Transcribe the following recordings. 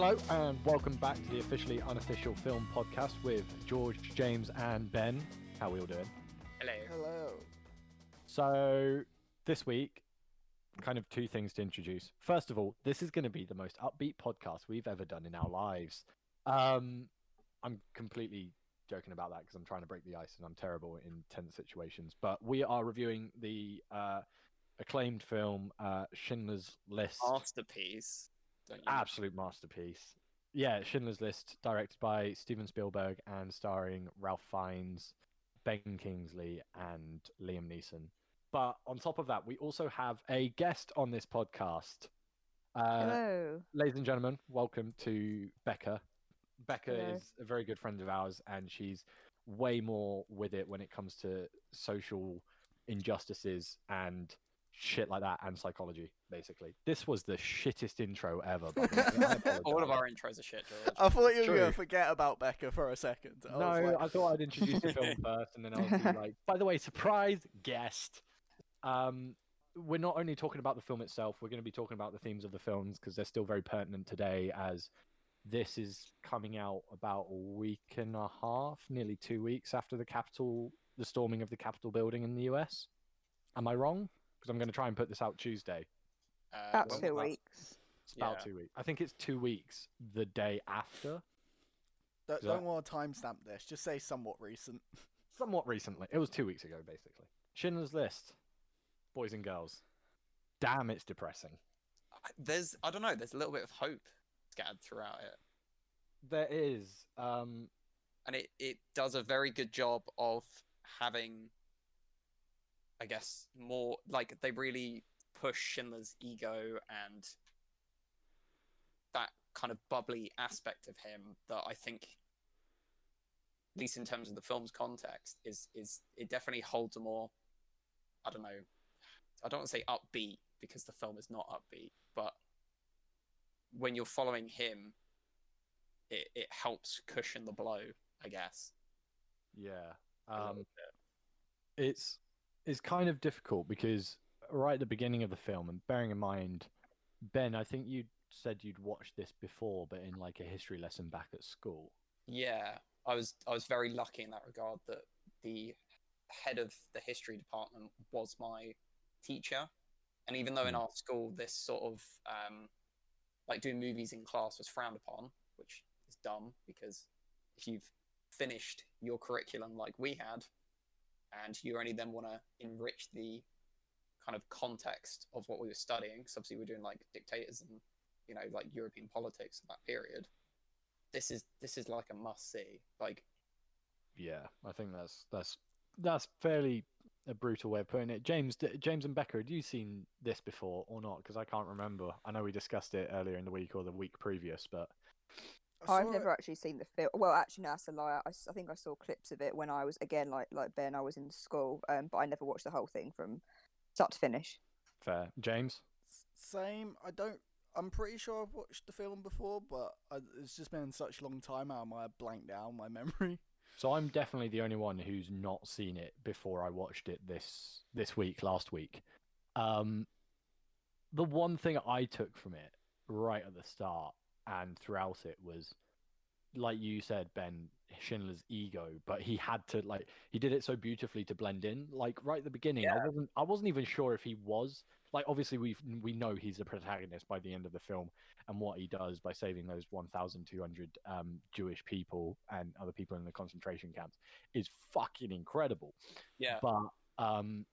Hello and welcome back to the officially unofficial film podcast with George, James, and Ben. How are we all doing? Hello. Hello. So this week, kind of two things to introduce. First of all, this is going to be the most upbeat podcast we've ever done in our lives. Um, I'm completely joking about that because I'm trying to break the ice and I'm terrible in tense situations. But we are reviewing the uh, acclaimed film uh, Schindler's List. Masterpiece. Don't you? Absolute masterpiece. Yeah, Schindler's List, directed by Steven Spielberg and starring Ralph Fiennes, Ben Kingsley, and Liam Neeson. But on top of that, we also have a guest on this podcast. Uh, Hello. ladies and gentlemen, welcome to Becca. Becca Hello. is a very good friend of ours, and she's way more with it when it comes to social injustices and shit like that, and psychology. Basically, this was the shittest intro ever. by the way. I apologise. All of our intros are shit, George. I thought you were True. going to forget about Becca for a second. I No, like, I thought I'd introduce the film first, and then I was like, by the way, surprise guest. Um, we're not only talking about the film itself, we're going to be talking about the themes of the films because they're still very pertinent today. As this is coming out about a week and a half, nearly two weeks after the Capitol, the storming of the Capitol building in the US. Am I wrong? Because I'm going to try and put this out Tuesday. Uh, About when two was weeks. It's about Yeah. two weeks. I think it's two weeks the day after. don't, don't want to timestamp this. Just say somewhat recent. somewhat recently. It was two weeks ago, basically. Schindler's List, boys and girls. Damn, it's depressing. There's, I don't know, there's a little bit of hope scattered throughout it. There is. Um, And it, it does a very good job of having, I guess, more, like, they really push Schindler's ego and that kind of bubbly aspect of him that I think, at least in terms of the film's context, is is it definitely holds a more, I don't know, I don't want to say upbeat because the film is not upbeat, but when you're following him, it it helps cushion the blow, I guess. yeah. Um, it's it's kind of difficult because right at the beginning of the film, and bearing in mind, Ben, I think you said you'd watched this before, but in like a history lesson back at school. Yeah, I was I was very lucky in that regard that the head of the history department was my teacher, and even though in Mm. our school this sort of um, like doing movies in class was frowned upon, which is dumb because if you've finished your curriculum like we had, and you only then want to enrich the kind of context of what we were studying, 'cause obviously we're doing like dictators and you know like European politics at that period this is this is like a must see. Like Yeah, I think that's that's that's fairly a brutal way of putting it. James, James and Becca, had you seen this before or not? Because I can't remember. I know we discussed it earlier in the week or the week previous, but I've never it- actually seen the film. Well, actually, no, that's a lie. I think I saw clips of it when I was again like like Ben. I was in school, um, but I never watched the whole thing from start to finish. fair. James, Same. I don't. I'm pretty sure I've watched the film before, but I, it's just been such a long time now. I might have blanked out my memory. so I'm definitely the only one who's not seen it before I watched it this this week, last week. Um, the one thing I took from it right at the start and throughout it was like you said, Ben Schindler's ego, but he had to like he did it so beautifully to blend in. Like right at the beginning, I wasn't I wasn't even sure if he was like obviously we we know he's the protagonist by the end of the film and what he does by saving those 1,200 um, Jewish people and other people in the concentration camps is fucking incredible. yeah, But um,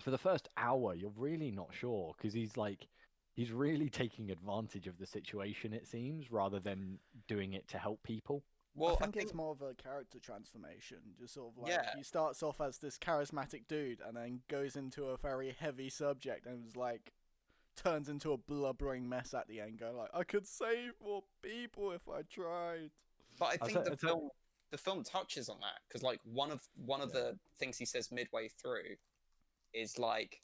for the first hour, you're really not sure because he's like he's really taking advantage of the situation. It seems rather than doing it to help people. well, I think it's more of a character transformation. Just sort of like Yeah. he starts off as this charismatic dude and then goes into a very heavy subject and is like turns into a blubbering mess at the end, going like, "I could save more people if I tried." but I I'll think the I'll say- film the film touches on that because like one of one of the things he says midway through is like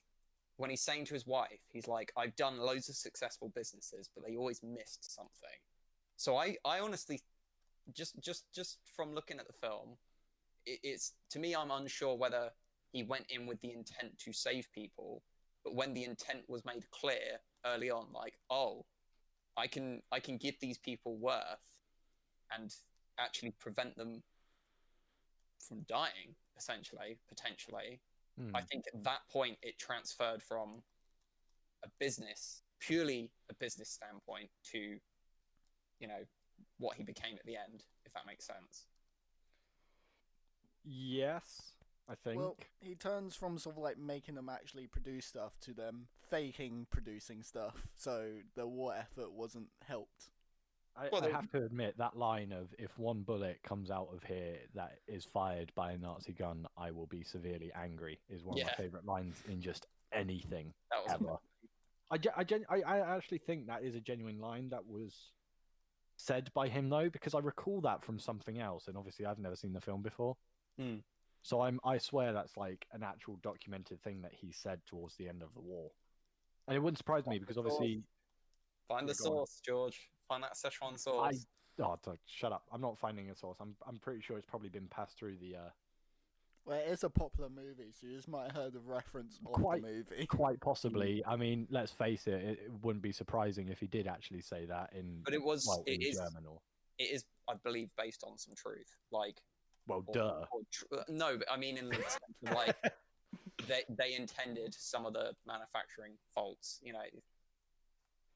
when he's saying to his wife, he's like, "I've done loads of successful businesses, but they always missed something." So I I honestly just just just from looking at the film, it, it's to me I'm unsure whether he went in with the intent to save people, but when the intent was made clear early on, like, oh, I can I can give these people worth and actually prevent them from dying, essentially, potentially. Hmm. I think at that point it transferred from a business, purely a business standpoint, to you know what he became at the end, if that makes sense. Yes, I think. Well, he turns from sort of like making them actually produce stuff to them faking producing stuff, so the war effort wasn't helped. I, Well, I have to admit that line of "if one bullet comes out of here that is fired by a Nazi gun, I will be severely angry" is one of Yeah. my favorite lines in just anything That was ever. I, I, gen- I, I actually think that is a genuine line that was said by him though, because I recall that from something else, and obviously I've never seen the film before. Hmm. So I'm I swear that's like an actual documented thing that he said towards the end of the war, and it wouldn't surprise me because obviously Find the Yeah, on. source, George. Find that Szechuan I sauce. oh d- shut up! I'm not finding a source. I'm I'm pretty sure it's probably been passed through the uh, Well, it is a popular movie, so you just might have heard the reference of Quite- the movie. quite possibly. I mean, let's face it, it, it wouldn't be surprising if he did actually say that in But it was well, it in is German or it is I believe based on some truth. Like well, or- duh. or tr- uh, no, but I mean in the sense of like they they intended some of the manufacturing faults. You know,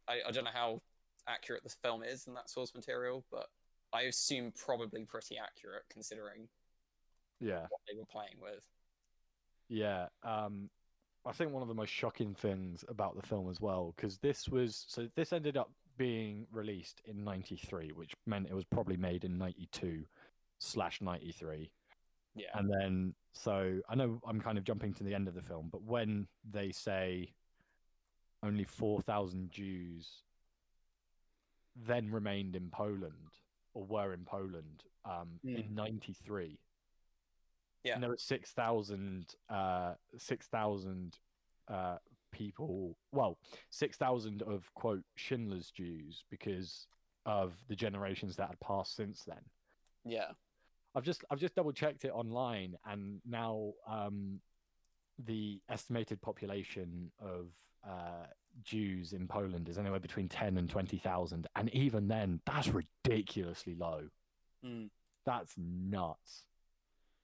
I I don't know how accurate the film is in that source material, but I assume probably pretty accurate considering Yeah. what they were playing with. Yeah, um, I think one of the most shocking things about the film as well, because this was so this ended up being released in '93, which meant it was probably made in '92 slash '93, Yeah, and then so I know I'm kind of jumping to the end of the film, but when they say only 4,000 Jews then remained in Poland or were in Poland um, in '93 Yeah. and there were 6,000 uh, 6,000 uh, people, well, 6,000 of quote Schindler's Jews because of the generations that had passed since then. yeah, I've just I've just double checked it online, and now um, the estimated population of uh, Jews in Poland is anywhere between ten and twenty thousand, and even then, that's ridiculously low. Mm. That's nuts.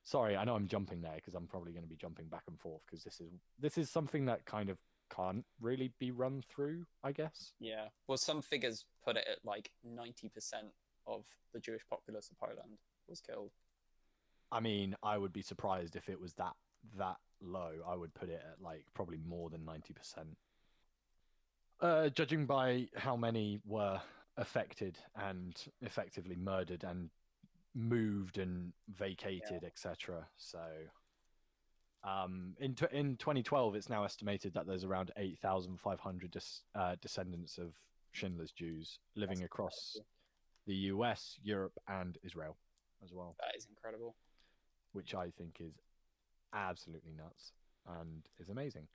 Sorry, I know I'm jumping there because I'm probably going to be jumping back and forth because this is this is something that kind of can't really be run through, I guess. yeah. Well, some figures put it at like ninety percent of the Jewish populace of Poland was killed. I mean, I would be surprised if it was that that low. I would put it at like probably more than ninety percent. Uh, judging by how many were affected and effectively murdered and moved and vacated, etc. So, um, in tw- in 2012, it's now estimated that there's around 8,500 dis- uh, descendants of Schindler's Jews living That's across incredible. the U.S., Europe, and Israel as well That is incredible. which I think is absolutely nuts and is amazing.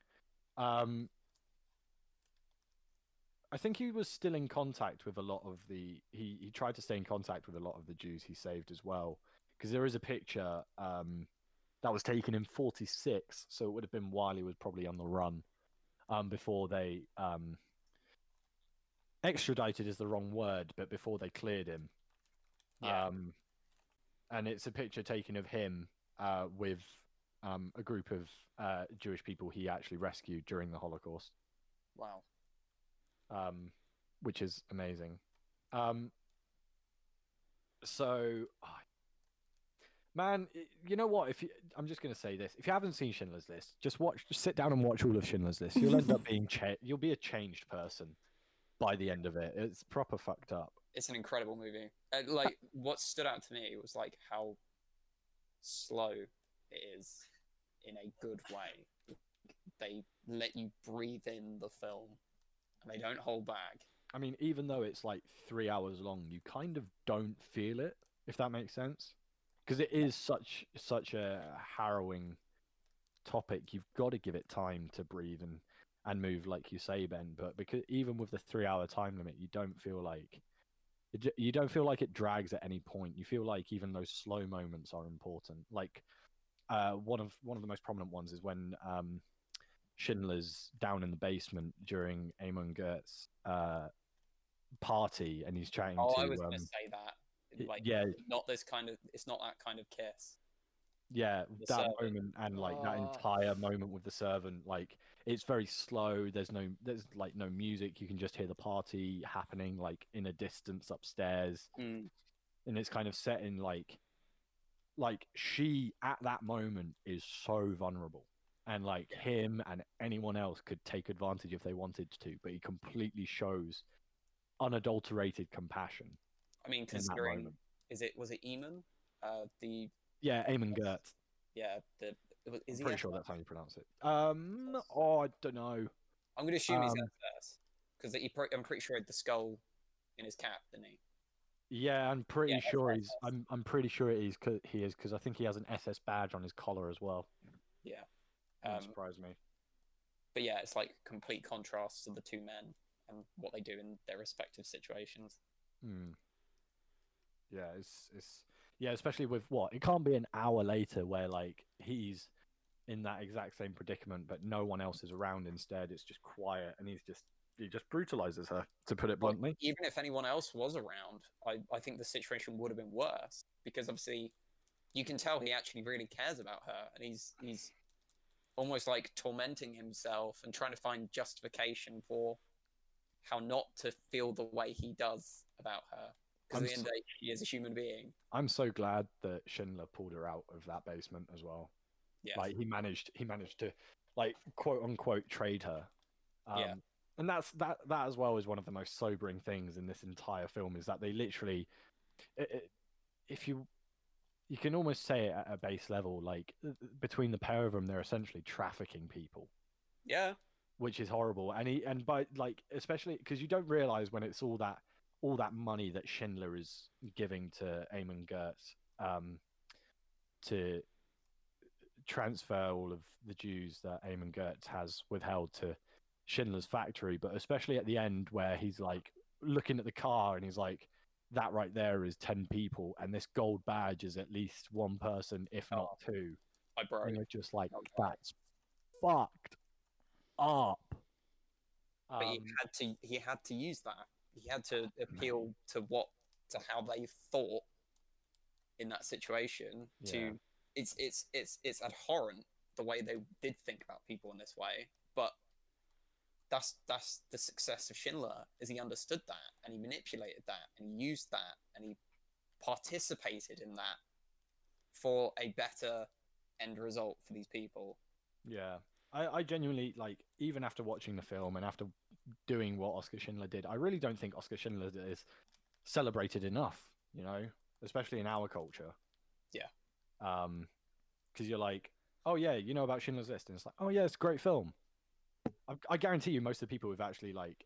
Um, I think he was still in contact with a lot of the. He he tried to stay in contact with a lot of the Jews he saved as well, because there is a picture um, that was taken in '46, so it would have been while he was probably on the run, um, before they um, extradited is the wrong word, but before they cleared him. Yeah. Um, and it's a picture taken of him uh, with um, a group of uh, Jewish people he actually rescued during the Holocaust, Wow. Um, which is amazing. Um, so, ah, man, you know what? If you, I'm just going to say this: if you haven't seen Schindler's List, just watch, just sit down and watch all of Schindler's List. You'll end up being cha- you'll be a changed person by the end of it. It's proper fucked up. it's an incredible movie. Uh, like what stood out to me was like how slow it is in a good way. They let you breathe in the film, and they don't hold back. I mean, even though it's like three hours long, you kind of don't feel it, if that makes sense, because it is such such a harrowing topic. You've got to give it time to breathe and and move, like you say, Ben. But because even with the three hour time limit, you don't feel like it, you don't feel like it drags at any point. You feel like even those slow moments are important. Like uh, one of one of the most prominent ones is when um, Schindler's down in the basement during Amon Göth's uh, party and he's to Oh, to I was um, gonna say that. Like, yeah not this kind of. It's not that kind of kiss. yeah the that servant. moment and like that Ah. entire moment with the servant like it's very slow there's no there's like no music you can just hear the party happening like in a distance upstairs Mm. and it's kind of set in like like she at that moment is so vulnerable and like Yeah. him and anyone else could take advantage if they wanted to but he completely shows unadulterated compassion I mean, considering is it was it Eamon? Uh, the yeah Eamon Gertz yeah the was- I'm pretty sure that's how you pronounce it um oh I don't know I'm gonna assume he's um, S first because he. Pro- I'm pretty sure he had the skull in his cap, didn't he? Yeah, I'm pretty Yeah, sure he's. I'm. I'm pretty sure it is. He is because I think he has an SS badge on his collar as well. Yeah. Um, surprise me. but yeah, it's like complete contrast to the two men and what they do in their respective situations. Hmm. Yeah, it's. It's. Yeah, especially with what it can't be an hour later where like he's in that exact same predicament, but no one else is around. Instead, it's just quiet, and he's just he just brutalizes her. To put it bluntly. even if anyone else was around, I, I think the situation would have been worse because obviously you can tell he actually really cares about her and he's he's almost like tormenting himself and trying to find justification for how not to feel the way he does about her. Because at the end of the day, she is a human being. I'm so glad that Schindler pulled her out of that basement as well. Yeah. like he managed he managed to like quote unquote trade her um, Yeah. and that's that that as well is one of the most sobering things in this entire film is that they literally i i if you you can almost say it at a base level like uh, between the pair of them they're essentially trafficking people. Yeah. which is horrible. And he and by like especially because you don't realize when it's all that all that money that Schindler is giving to Eamon Gertz um, to transfer all of the Jews that Eamon Gertz has withheld to Schindler's factory, but especially at the end where he's like looking at the car and he's like, that right there is 10 people, and this gold badge is at least one person, if not two. I broke. And you're just like, Okay. that's fucked up. but he Um, had to he had to use that. He had to appeal to what to how they thought in that situation. Yeah. To it's it's it's it's abhorrent the way they did think about people in this way, but that's that's the success of Schindler is he understood that and he manipulated that and he used that and he participated in that for a better end result for these people. Yeah, I, I genuinely like even after watching the film and after doing what Oskar Schindler did, I really don't think Oskar Schindler is celebrated enough. You know, especially in our culture. Yeah. Um, because you're like, oh yeah, you know about Schindler's List, and it's like, oh yeah, it's a great film. I, I guarantee you, most of the people who've actually like,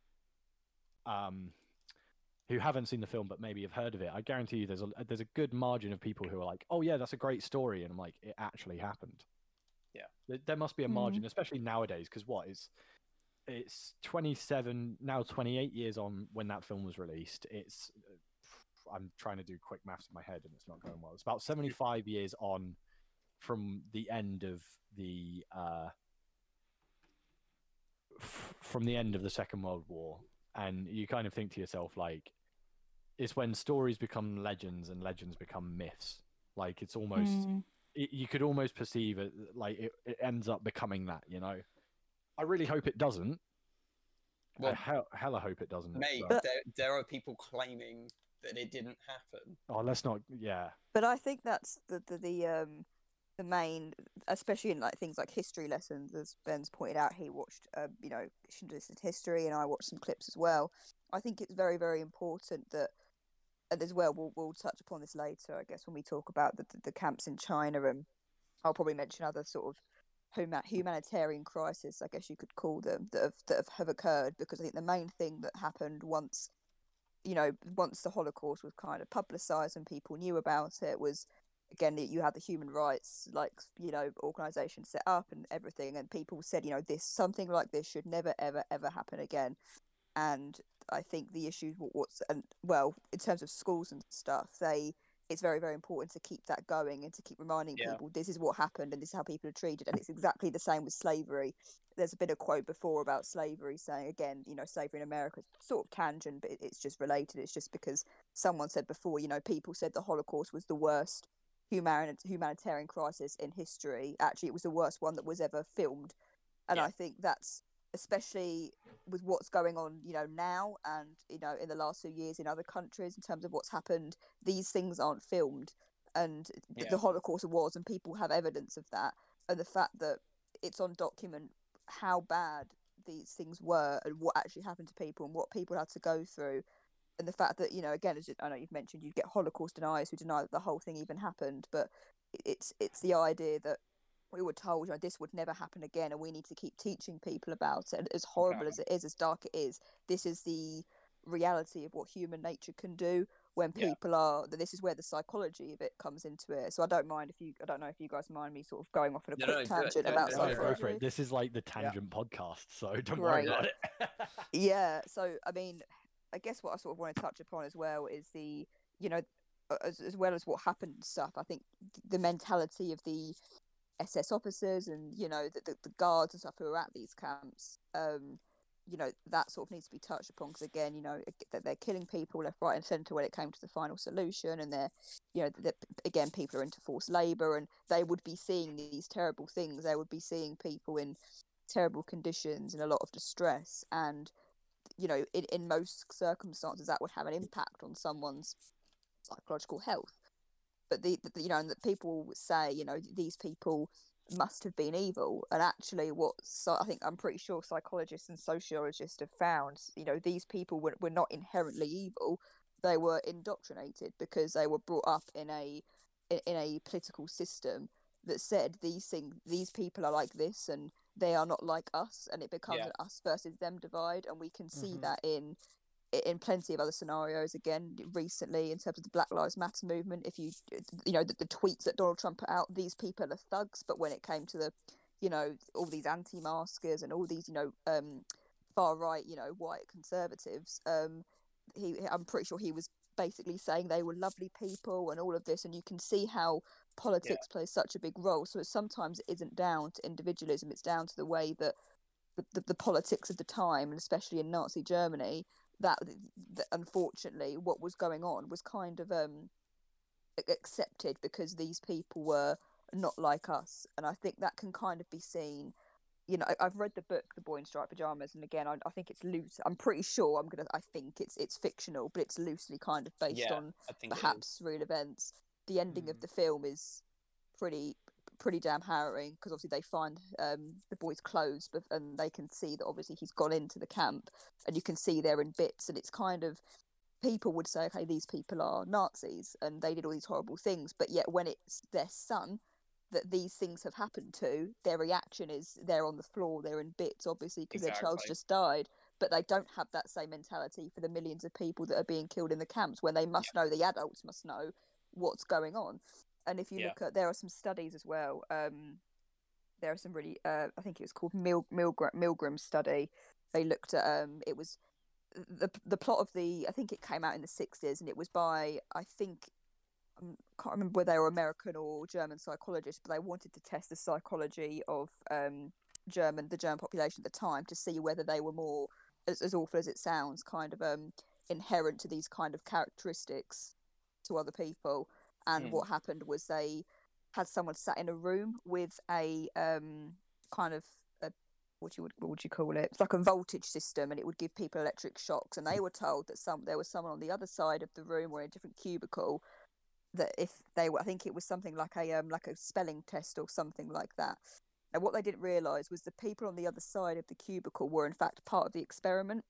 um, who haven't seen the film but maybe have heard of it, I guarantee you, there's a there's a good margin of people who are like, oh yeah, that's a great story, and I'm like, it actually happened. Yeah. There, there must be a margin, especially nowadays, because what is it's 27 now 28 years on when that film was released it's uh, i'm trying to do quick maths in my head and it's not going well it's about 75 years on from the end of the uh f- from the end of the second world war and you kind of think to yourself like it's when stories become legends and legends become myths like it's almost Mm. it, you could almost perceive it like it, it ends up becoming that you know i really hope it doesn't well, Well, hell, hella hope it doesn't Mate, but- there, there are people claiming that it didn't happen. oh let's not yeah But I think that's the the, the um the main, especially in like things like history lessons, as Ben's pointed out, he watched uh, you know Schindler's List history, and I watched some clips as well. I think it's very very important that, and as well, we'll we'll touch upon this later, I guess, when we talk about the the, the camps in China, and I'll probably mention other sort of huma- humanitarian crisis, I guess you could call them, that have that have, have occurred. Because I think the main thing that happened once you know, once the Holocaust was kind of publicized and people knew about it, was again you had the human rights like you know organization set up and everything, and people said, you know, this something like this should never ever ever happen again. And I think the issue what's and well in terms of schools and stuff, they it's very very important to keep that going and to keep reminding Yeah. people this is what happened and this is how people are treated and it's exactly the same with slavery there's been a quote before about slavery saying again you know slavery in america is sort of tangent but it's just related it's just because someone said before you know people said the holocaust was the worst humanit- humanitarian crisis in history actually it was the worst one that was ever filmed and Yeah. i think that's especially with what's going on you know now and you know in the last few years in other countries in terms of what's happened these things aren't filmed and Yeah. the holocaust was and people have evidence of that and the fact that it's on document how bad these things were and what actually happened to people and what people had to go through and the fact that you know again as i know you've mentioned you get holocaust deniers who deny that the whole thing even happened but it's it's the idea that we were told you know, this would never happen again and we need to keep teaching people about it and as horrible as it is as dark it is this is the reality of what human nature can do when Yeah. people are that this is where the psychology of it comes into it so i don't mind if you i don't know if you guys mind me sort of going off on a No, quick no, tangent do about do it. Go psychology for it. This is like the tangent podcast, so don't Great. worry about it. yeah so i mean i guess what i sort of want to touch upon as well is the you know as, as well as what happened stuff i think the mentality of the ss officers and you know the, the, the guards and stuff who are at these camps um you know that sort of needs to be touched upon because again you know that they're killing people left right and center when it came to the final solution and they're you know that again people are into forced labor and they would be seeing these terrible things. They would be seeing people in terrible conditions and a lot of distress and you know in, in most circumstances that would have an impact on someone's psychological health. But the, the you know and that people say you know these people must have been evil. And actually what so i think i'm pretty sure psychologists and sociologists have found you know these people were, were not inherently evil. They were indoctrinated because they were brought up in a in, in a political system that said these things these people are like this and they are not like us and it becomes Yeah. an us versus them divide and we can see Mhm. that in in plenty of other scenarios again recently in terms of the black lives matter movement if you you know the, the tweets that donald trump put out these people are thugs but when it came to the you know all these anti-maskers and all these you know um far right you know white conservatives um he i'm pretty sure he was basically saying they were lovely people and all of this and you can see how politics plays such a big role. So it sometimes isn't down to individualism it's down to the way that the, the, the politics of the time and especially in nazi germany that, that unfortunately what was going on was kind of um accepted because these people were not like us. And i think that can kind of be seen you know I, i've read the book the boy in striped pajamas and again I, I think it's loose i'm pretty sure i'm gonna i think it's it's fictional but it's loosely kind of based Yeah, on I think it is. perhaps real events the ending of Mm. the film is pretty pretty damn harrowing because obviously they find um, the boy's clothes but and they can see that obviously he's gone into the camp and you can see they're in bits and it's kind of people would say okay these people are nazis and they did all these horrible things but yet when it's their son that these things have happened to their reaction is they're on the floor they're in bits obviously because their child's just died but they don't have that same mentality for the millions of people that are being killed in the camps when they must know the adults must know what's going on. And if you Yeah. look at there are some studies as well um there are some really uh i think it was called Mil- milgram milgram study. They looked at um it was the the plot of the i think it came out in the 60s and it was by i think I can't remember whether they were American or German psychologists, but they wanted to test the psychology of um, German, the German population at the time, to see whether they were more, as, as awful as it sounds, kind of um, inherent to these kind of characteristics to other people. And Mm. what happened was they had someone sat in a room with a um, kind of a, what you would what would you call it? It's like a voltage system, and it would give people electric shocks. And they were told that some there was someone on the other side of the room or in a different cubicle that if they were, I think it was something like a um, like a spelling test or something like that. And what they didn't realise was the people on the other side of the cubicle were in fact part of the experiment,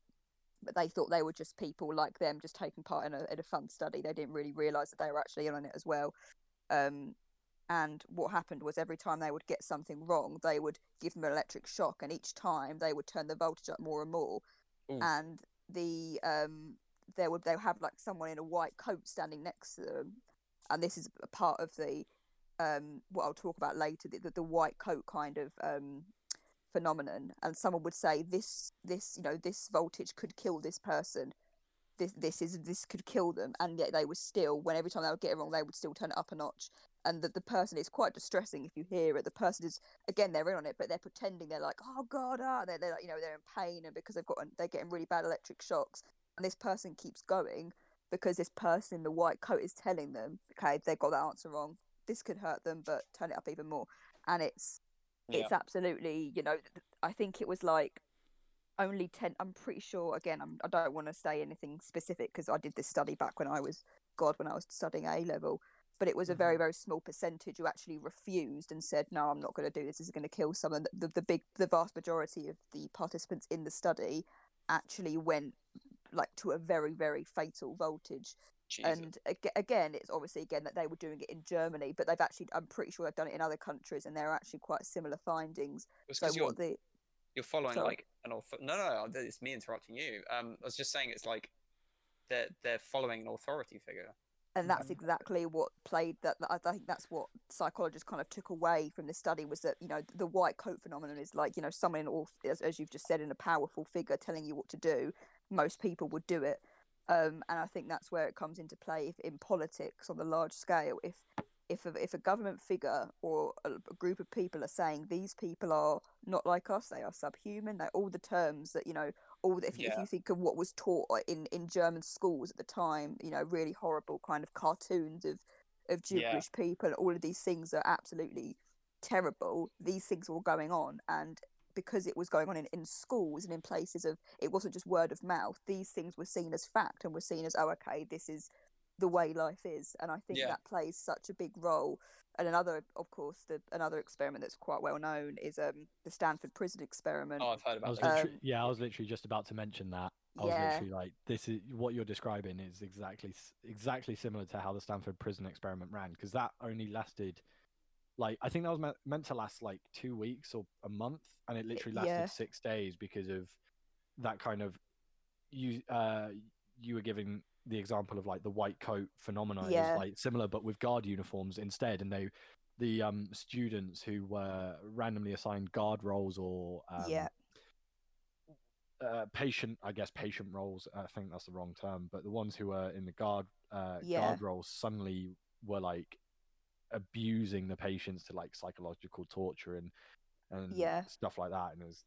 but they thought they were just people like them, just taking part in a in a fun study. They didn't really realise that they were actually in on it as well. Um, and what happened was every time they would get something wrong, they would give them an electric shock, and each time they would turn the voltage up more and more. Ooh. And the um, there would they would have like someone in a white coat standing next to them, and this is a part of the um, what I'll talk about later, the, the, white coat kind of um, phenomenon. And someone would say this this you know this voltage could kill this person, this this is this could kill them, and yet they were still when every time they would get it wrong, they would still turn it up a notch. And the, the person is quite distressing if you hear it. The person is again they're in on it, but they're pretending they're like, oh god, ah, they're, they're like, you know they're in pain, and because they've got they're getting really bad electric shocks, and this person keeps going because this person in the white coat is telling them, okay, they got that answer wrong. This could hurt them, but turn it up even more. And it's it's absolutely, you know, I think it was like only 10 i'm pretty sure again I'm, i don't want to say anything specific because i did this study back when i was god when i was studying a level but it was a very mm-hmm. very small percentage who actually refused and said no i'm not going to do this this is going to kill someone the, the big the vast majority of the participants in the study actually went like to a very very fatal voltage Jesus. and ag- again it's obviously again that they were doing it in germany but they've actually i'm pretty sure they've done it in other countries and there are actually quite similar findings so you're, what the you're following sorry. like an author. No, no, no, it's me interrupting you. Um, I was just saying it's like they're they're following an authority figure. and that's Mhm. exactly what played that that- i think that's what psychologists kind of took away from the study was that you know the white coat phenomenon is like you know someone in all as, as you've just said in a powerful figure telling you what to do most people would do it um, and i think that's where it comes into play if, in politics on the large scale if if a, if a government figure or a, a group of people are saying these people are not like us they are subhuman they all the terms that you know all the, if, you, if you think of what was taught in in German schools at the time, you know, really horrible kind of cartoons of of Yeah. Jewish people. All of these things are absolutely terrible. These things were going on, and because it was going on in, in schools and in places of it wasn't just word of mouth. These things were seen as fact and were seen as oh, okay, this is the way life is, and I think Yeah. that plays such a big role. And another, of course, the another experiment that's quite well known is um the Stanford Prison Experiment. Oh, I've heard I about was that. Um, yeah, I was literally just about to mention that. I was Yeah. literally like, this is what you're describing is exactly exactly similar to how the Stanford prison experiment ran because that only lasted like I think that was meant, meant to last like two weeks or a month, and it literally lasted yeah. six days because of that kind of you uh you were giving the example of like the white coat phenomenon Yeah. is like similar but with guard uniforms instead and they the um students who were randomly assigned guard roles or um, yeah, uh, patient, I guess patient roles. I think that's the wrong term, but the ones who were in the guard uh, Yeah. guard roles suddenly were like abusing the patients to like psychological torture and and Yeah. stuff like that, and it was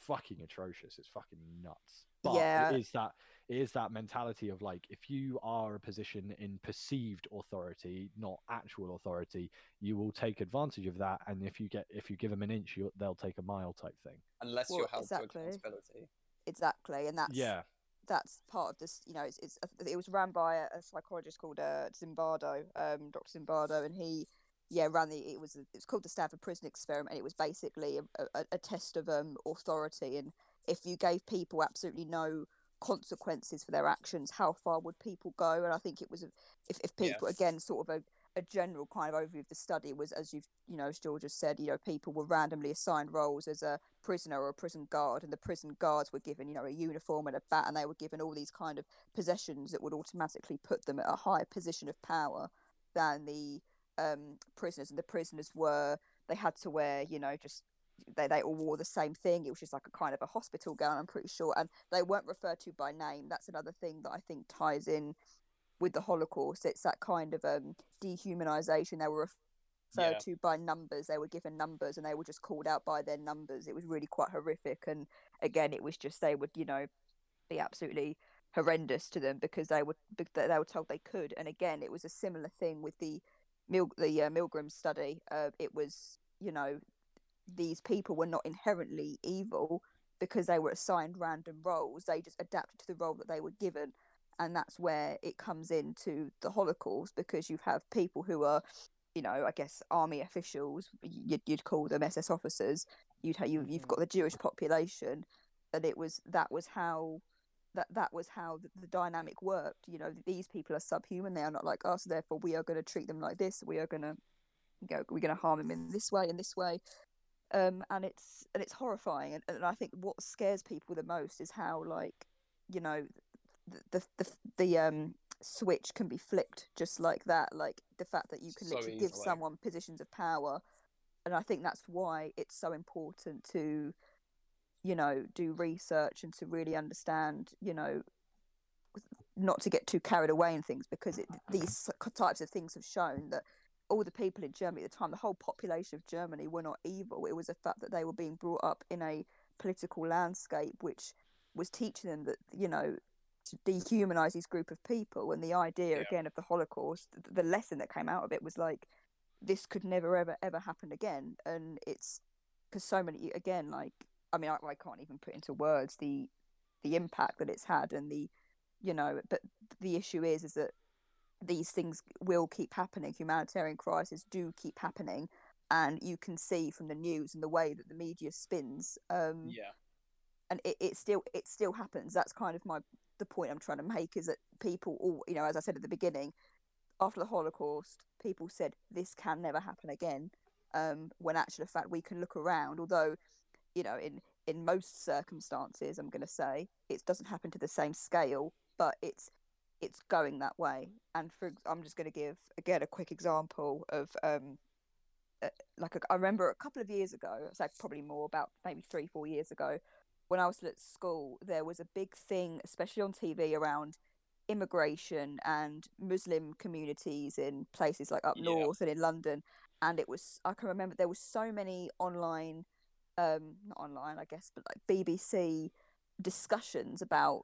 fucking atrocious. It's fucking nuts. But Yeah. it is that it is that mentality of like if you are a position in perceived authority, not actual authority, you will take advantage of that, and if you get if you give them an inch, you, they'll take a mile type thing. Unless well, you're held exactly. to accountability. exactly, and that's Yeah. That's part of this. You know, it's, it's it was ran by a, a psychologist called uh, Zimbardo, um, Dr. Zimbardo, and he, yeah, ran the. It was it was called the Stanford Prison Experiment. And it was basically a, a, a test of um authority, and if you gave people absolutely no consequences for their actions, how far would people go? And I think it was if if people again sort of a a general kind of overview of the study was as you've you know as George has said you know people were randomly assigned roles as a prisoner or a prison guard and the prison guards were given you know a uniform and a bat and they were given all these kind of possessions that would automatically put them at a higher position of power than the um, prisoners. And the prisoners were they had to wear you know just they, they all wore the same thing. It was just like a kind of a hospital gown i'm pretty sure. And they weren't referred to by name. That's another thing that i think ties in with the holocaust it's that kind of um dehumanization. They were referred Yeah. to by numbers. They were given numbers and they were just called out by their numbers. It was really quite horrific. And again it was just they would you know be absolutely horrendous to them because they were they were told they could. And again it was a similar thing with the Mil- the uh, Milgram study. Uh, it was you know these people were not inherently evil because they were assigned random roles. They just adapted to the role that they were given and that's where it comes into the holocaust because you have people who are you know i guess army officials you'd, you'd call them ss officers. You'd have you, you've Mhm. got the jewish population and it was that was how that that was how the, the dynamic worked. You know these people are subhuman they are not like us therefore we are going to treat them like this we are going to go we're going to harm them in this way and this way. Um and it's and it's horrifying and, and i think what scares people the most is how like you know the the the, the um switch can be flipped just like that like the fact that you can So literally give someone positions of power and i think that's why it's so important to you know do research and to really understand you know not to get too carried away in things because it, these types of things have shown that all the people in Germany at the time, the whole population of Germany were not evil. It was a fact that they were being brought up in a political landscape which was teaching them that, you know, to dehumanize these group of people. And the idea, Yeah. again, of the Holocaust, th- the lesson that came out of it was like, this could never, ever, ever happen again. And it's because so many, again, like, I mean, I, I can't even put into words the the impact that it's had and the, you know, but the issue is, is that these things will keep happening. Humanitarian crises do keep happening, and you can see from the news and the way that the media spins. Um, Yeah. And it, it still it still happens. That's kind of my the point I'm trying to make is that people all you know, as I said at the beginning, after the Holocaust, people said this can never happen again. Um, when actually, fact, we can look around. Although, you know, in in most circumstances, I'm going to say it doesn't happen to the same scale, but it's it's going that way. And for I'm just going to give again a quick example of um, uh, like a, I remember a couple of years ago, it's like probably more about maybe three four years ago, when I was at school, there was a big thing, especially on TV, around immigration and Muslim communities in places like up Yeah. north and in London. And it was I can remember there was so many online, um, not online, I guess, but like BBC discussions about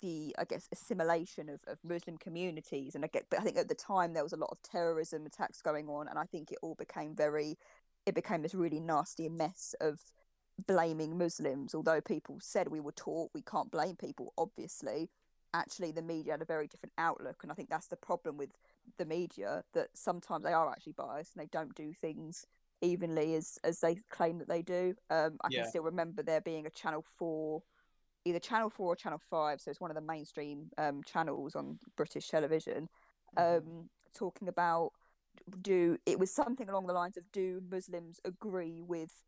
the I guess assimilation of, of Muslim communities and I get but I think at the time there was a lot of terrorism attacks going on and I think it all became very it became this really nasty mess of blaming Muslims although people said we were taught we can't blame people obviously. Actually the media had a very different outlook and I think that's the problem with the media that sometimes they are actually biased and they don't do things evenly as as they claim that they do. Um I Yeah. can still remember there being a channel 4 either Channel Four or Channel Five, so it's one of the mainstream um, channels on British television, um, talking about do it was something along the lines of do Muslims agree with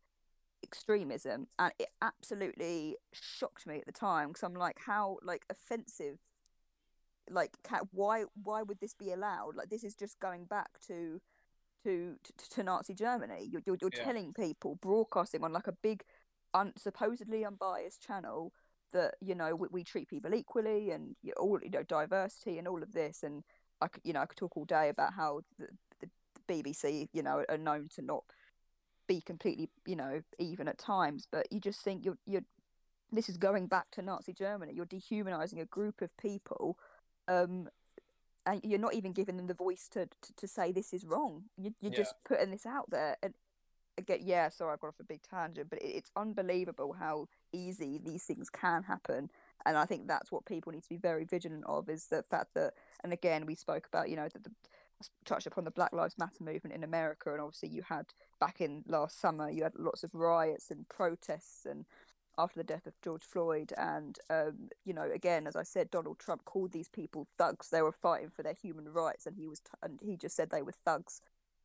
extremism, and it absolutely shocked me at the time because I'm like, how like offensive, like why why would this be allowed? Like this is just going back to. To, to, to Nazi Germany, you're, you're, you're Yeah. telling people, broadcasting on like a big, un, supposedly unbiased channel, that you know we, we treat people equally and you all you know diversity and all of this and I could you know I could talk all day about how the, the, the BBC you know are known to not be completely you know even at times but you just think you're you're this is going back to Nazi Germany you're dehumanizing a group of people um and you're not even giving them the voice to to, to say this is wrong you, you're Yeah. just putting this out there and again yeah sorry I've got off a big tangent but it, it's unbelievable how easy these things can happen and i think that's what people need to be very vigilant of is the fact that and again we spoke about you know the, the touched upon the black lives matter movement in america and obviously you had back in last summer you had lots of riots and protests and after the death of george floyd and um, you know again as i said donald trump called these people thugs they were fighting for their human rights and he was t- and he just said they were thugs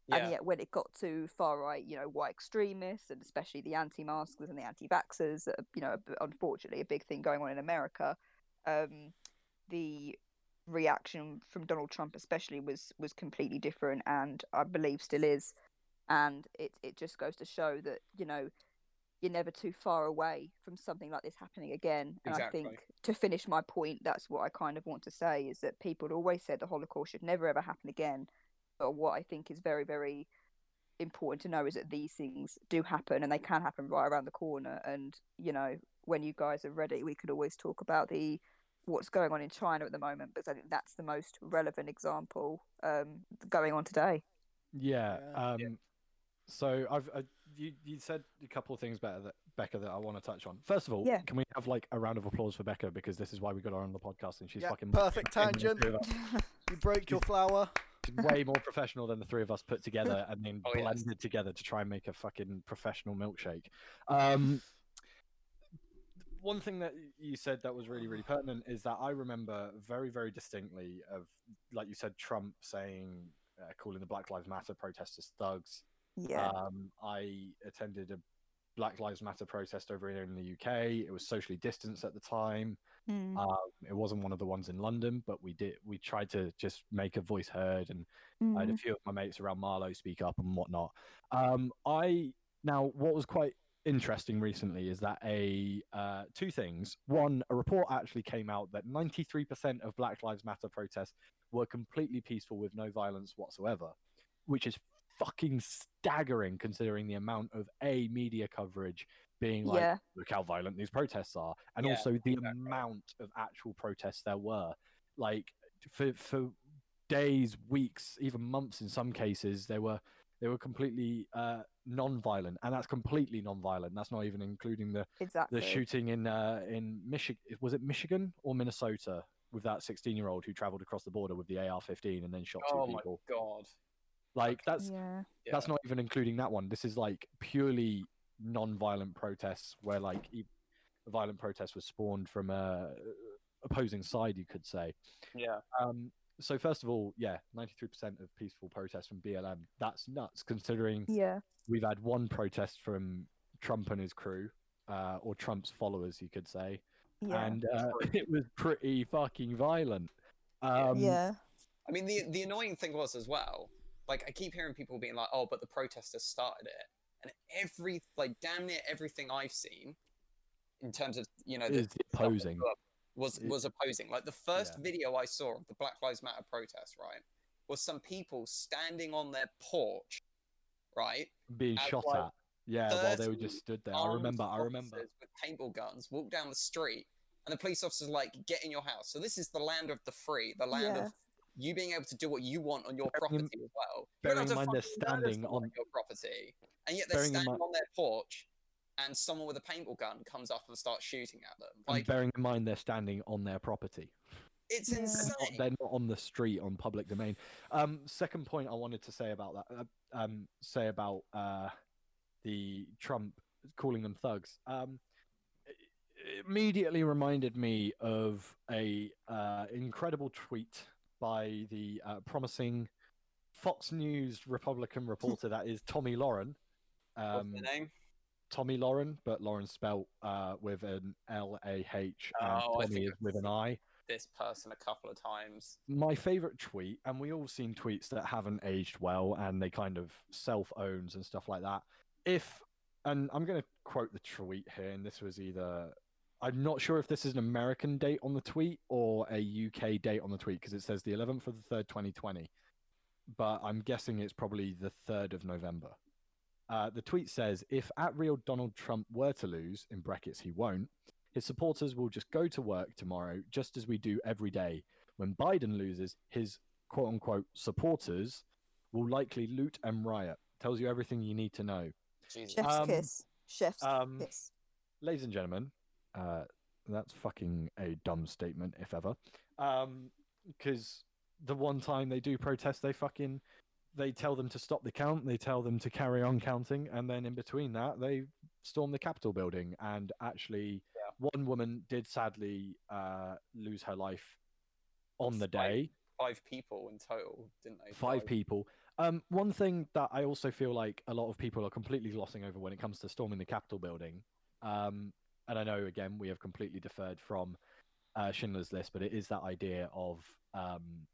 Yeah. and yet, when it got to far right, you know, white extremists and especially the anti-maskers and the anti-vaxxers, uh, you know, unfortunately, a big thing going on in America. Um, the reaction from Donald Trump, especially, was was completely different, and I believe still is. And it it just goes to show that you know you're never too far away from something like this happening again. And Exactly. I think to finish my point, that's what I kind of want to say is that people always said the Holocaust should never ever happen again. But what I think is very, very important to know is that these things do happen and they can happen right around the corner. And, you know, when you guys are ready, we could always talk about the what's going on in China at the moment because I think that's the most relevant example um, going on today. Yeah. Yeah. Um, Yeah. So I've uh, you you said a couple of things better that Becca that I want to touch on. First of all, Yeah. can we have like a round of applause for Becca because this is why we got her on the podcast and she's Yeah, fucking perfect tangent. the three of us. You broke your flower. She's way more professional than the three of us put together and then Oh, yes. blended together to try and make a fucking professional milkshake. Um, one thing that you said that was really, really pertinent is that I remember very, very distinctly of, like you said, Trump saying, uh, calling the Black Lives Matter protesters thugs. yeah. Um, I attended a Black Lives Matter protest over here in the UK. It was socially distanced at the time. Mm, Um, it wasn't one of the ones in London, but we did. We tried to just make a voice heard, and I had a mm, few of my mates around Marlow speak up and whatnot. Um, I now what was quite interesting recently is that a uh, two things. One, a report actually came out that 93% of Black Lives Matter protests were completely peaceful with no violence whatsoever, which is fucking staggering considering the amount of a media coverage being like, Yeah. look how violent these protests are, and Yeah, also the exactly. amount of actual protests there were. Like for for days, weeks, even months in some cases, they were they were completely uh, non-violent, and that's completely non-violent. That's not even including the Exactly. the shooting in uh, in Michigan. Was it Michigan or Minnesota with that 16-year-old who traveled across the border with the AR-15 and then shot two Oh my people? god. Like that's Yeah. that's not even including that one. This is like purely non-violent protests where like e- a violent protest was spawned from a opposing side, you could say. Yeah. Um, so first of all, yeah, 93% of peaceful protests from BLM. That's nuts considering Yeah. We've had one protest from Trump and his crew, uh, or Trump's followers, you could say, Yeah. and uh, it was pretty fucking violent. Um, yeah. I mean, the the annoying thing was as well. Like, I keep hearing people being like, "Oh, but the protesters started it," and every like damn near everything I've seen, in terms of you know, the Is opposing. was was opposing. Like the first Yeah. video I saw of the Black Lives Matter protest, right, was some people standing on their porch, right, being As, shot like, at. Yeah, while they were just stood there. I remember. I remember. with paintball guns walk down the street, and the police officers like get in your house. So this is the land of the free, the land Yeah. of you being able to do what you want on your Bearing property as well. Bearing in mind they're standing on- your property, and yet they're standing on their porch, and someone with a paintball gun comes up and starts shooting at them. And Like bearing in mind they're standing on their property. It's Yeah. They're not, they're not on the street on public domain. Um, second point I wanted to say about that, uh, um, say about uh, the Trump calling them thugs. Um, it- it immediately reminded me of a uh, incredible tweet by the uh, promising Fox News Republican reporter that is Tomi Lahren. What's Um, the name? Tomi Lahren, but Lahren spelt uh, with an L A H, and Oh, I Tomi think is with an I This person a couple of times. my favorite tweet, and we all seen tweets that haven't aged well and they kind of self owns and stuff like that. If, and I'm going to quote the tweet here, and this was either, I'm not sure if this is an American date on the tweet or a UK date on the tweet because it says the 11th of the 3rd, 2020. But I'm guessing it's probably the 3rd of November. Uh, the tweet says, if at real Donald Trump were to lose, in brackets, he won't, his supporters will just go to work tomorrow, just as we do every day. When Biden loses, his quote unquote supporters will likely loot and riot. Tells you everything you need to know. Jesus. Chef's Um, kiss. Chef's um, kiss. Ladies and gentlemen, uh, that's fucking a dumb statement, if ever. Because the one time they do protest, they fucking they tell them to stop the count, they tell them to carry on counting, and then in between that, they storm the Capitol building. And actually, one woman did sadly uh, lose her life on the day. Five people in total, didn't they? five people. Um, one thing that I also feel like a lot of people are completely glossing over when it comes to storming the Capitol building, um, and I know again we have completely deferred from uh, Schindler's List, but it is that idea of um,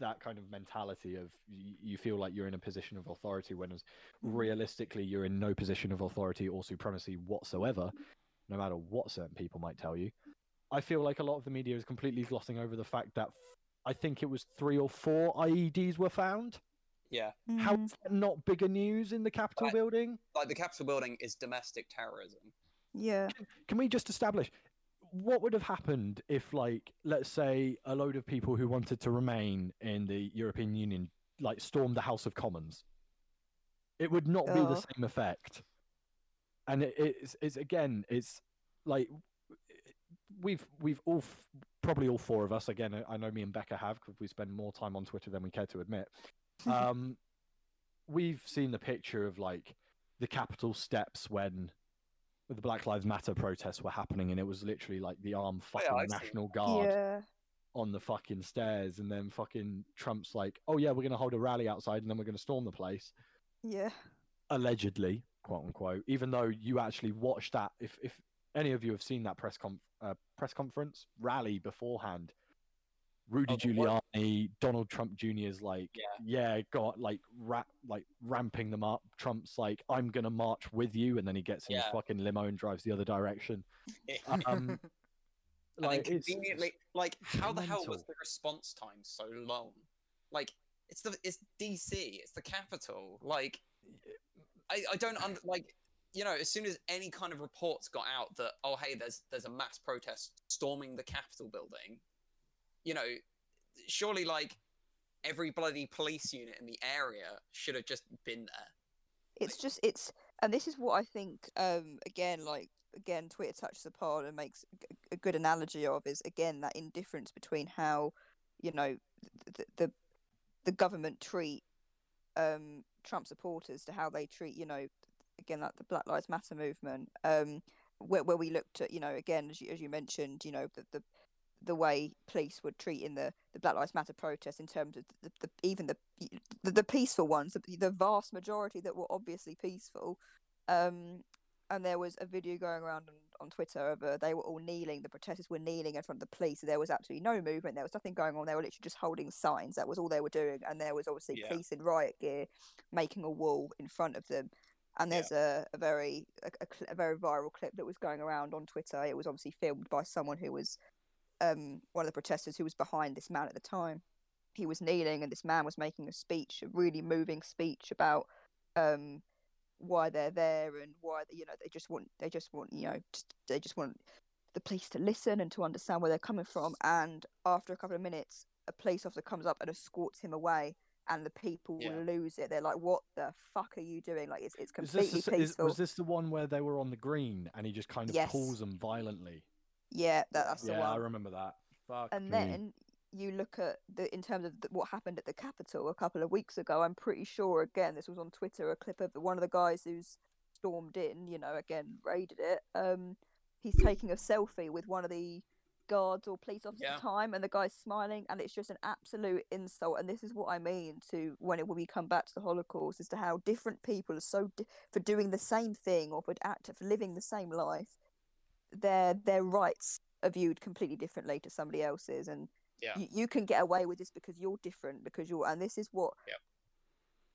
that kind of mentality of you, you feel like you're in a position of authority when Mhm. realistically you're in no position of authority or supremacy whatsoever, no matter what certain people might tell you. I feel like a lot of the media is completely glossing over the fact that I think it was three or four IEDs were found. Yeah, How Mhm. that not bigger news in the Capitol Right. building? like the Capitol building is domestic terrorism. Yeah. Can we just establish what would have happened if, like, let's say a load of people who wanted to remain in the European Union, like, stormed the House of Commons? It would not be the Oh. same effect. And it, it's, it's again, it's like we've we've all f- probably all four of us again. I- I know me and Becca have because we spend more time on Twitter than we care to admit. um, we've seen the picture of like the Capitol steps when the Black Lives Matter protests were happening, and it was literally like the armed Oh, yeah, fucking I've National Guard Yeah. on the fucking stairs, and then fucking Trump's like, "Oh yeah, we're gonna hold a rally outside, and then we're gonna storm the place." Yeah. Allegedly, quote unquote. Even though you actually watched that, if if any of you have seen that press conf- uh, press conference rally beforehand, Rudy Oh, Giuliani, Donald Trump Jr.'s like, Yeah. yeah, got like rap, like ramping them up. Trump's like, I'm gonna march with you, and then he gets in his fucking limo and drives the other direction. Um, like, conveniently, like, how the hell was the response time so long? Like, it's the it's DC, it's the capital. Like, I I don't like, you know, as soon as any kind of reports got out that oh hey, there's there's a mass protest storming the Capitol building, you know, surely like every bloody police unit in the area should have just been there. it's just it's and this is what i think um again like again twitter touches upon and makes a good analogy of is again that indifference between how you know the the, the government treat um trump supporters to how they treat you know again like the black lives matter movement um where, where we looked at you know again as you, as you mentioned you know the, the the way police were treating the, the Black Lives Matter protests in terms of the, the even the, the the peaceful ones, the, the vast majority that were obviously peaceful. Um, and there was a video going around on, on Twitter of uh, they were all kneeling, the protesters were kneeling in front of the police. There was absolutely no movement. There was nothing going on. They were literally just holding signs. That was all they were doing. And there was obviously Yeah. police in riot gear making a wall in front of them. And Yeah. there's a, a very a, a very viral clip that was going around on Twitter. It was obviously filmed by someone who was um, one of the protesters who was behind this man at the time. He was kneeling, and this man was making a speech, a really moving speech about um, why they're there and why you know they just want they just want you know just, they just want the police to listen and to understand where they're coming from. And after a couple of minutes, a police officer comes up and escorts him away. And the people Yeah. lose it. They're like, "What the fuck are you doing? Like, it's it's Is completely this the, s- is, peaceful." was this the one where they were on the green and he just kind of Yes. pulls them violently? Yeah, that, that's the yeah, one. I remember that. Fuck and me. then you look at the in terms of the, what happened at the Capitol a couple of weeks ago. I'm pretty sure again this was on Twitter a clip of one of the guys who's stormed in. You know, again raided it. Um, he's taking a selfie with one of the guards or police officers Yeah. at the time, and the guy's smiling, and it's just an absolute insult. And this is what I mean to when it, when we come back to the Holocaust, as to how different people are so di- for doing the same thing or for act for living the same life, their their rights are viewed completely differently to somebody else's, and Yeah. you, you can get away with this because you're different because you're and this is what Yep.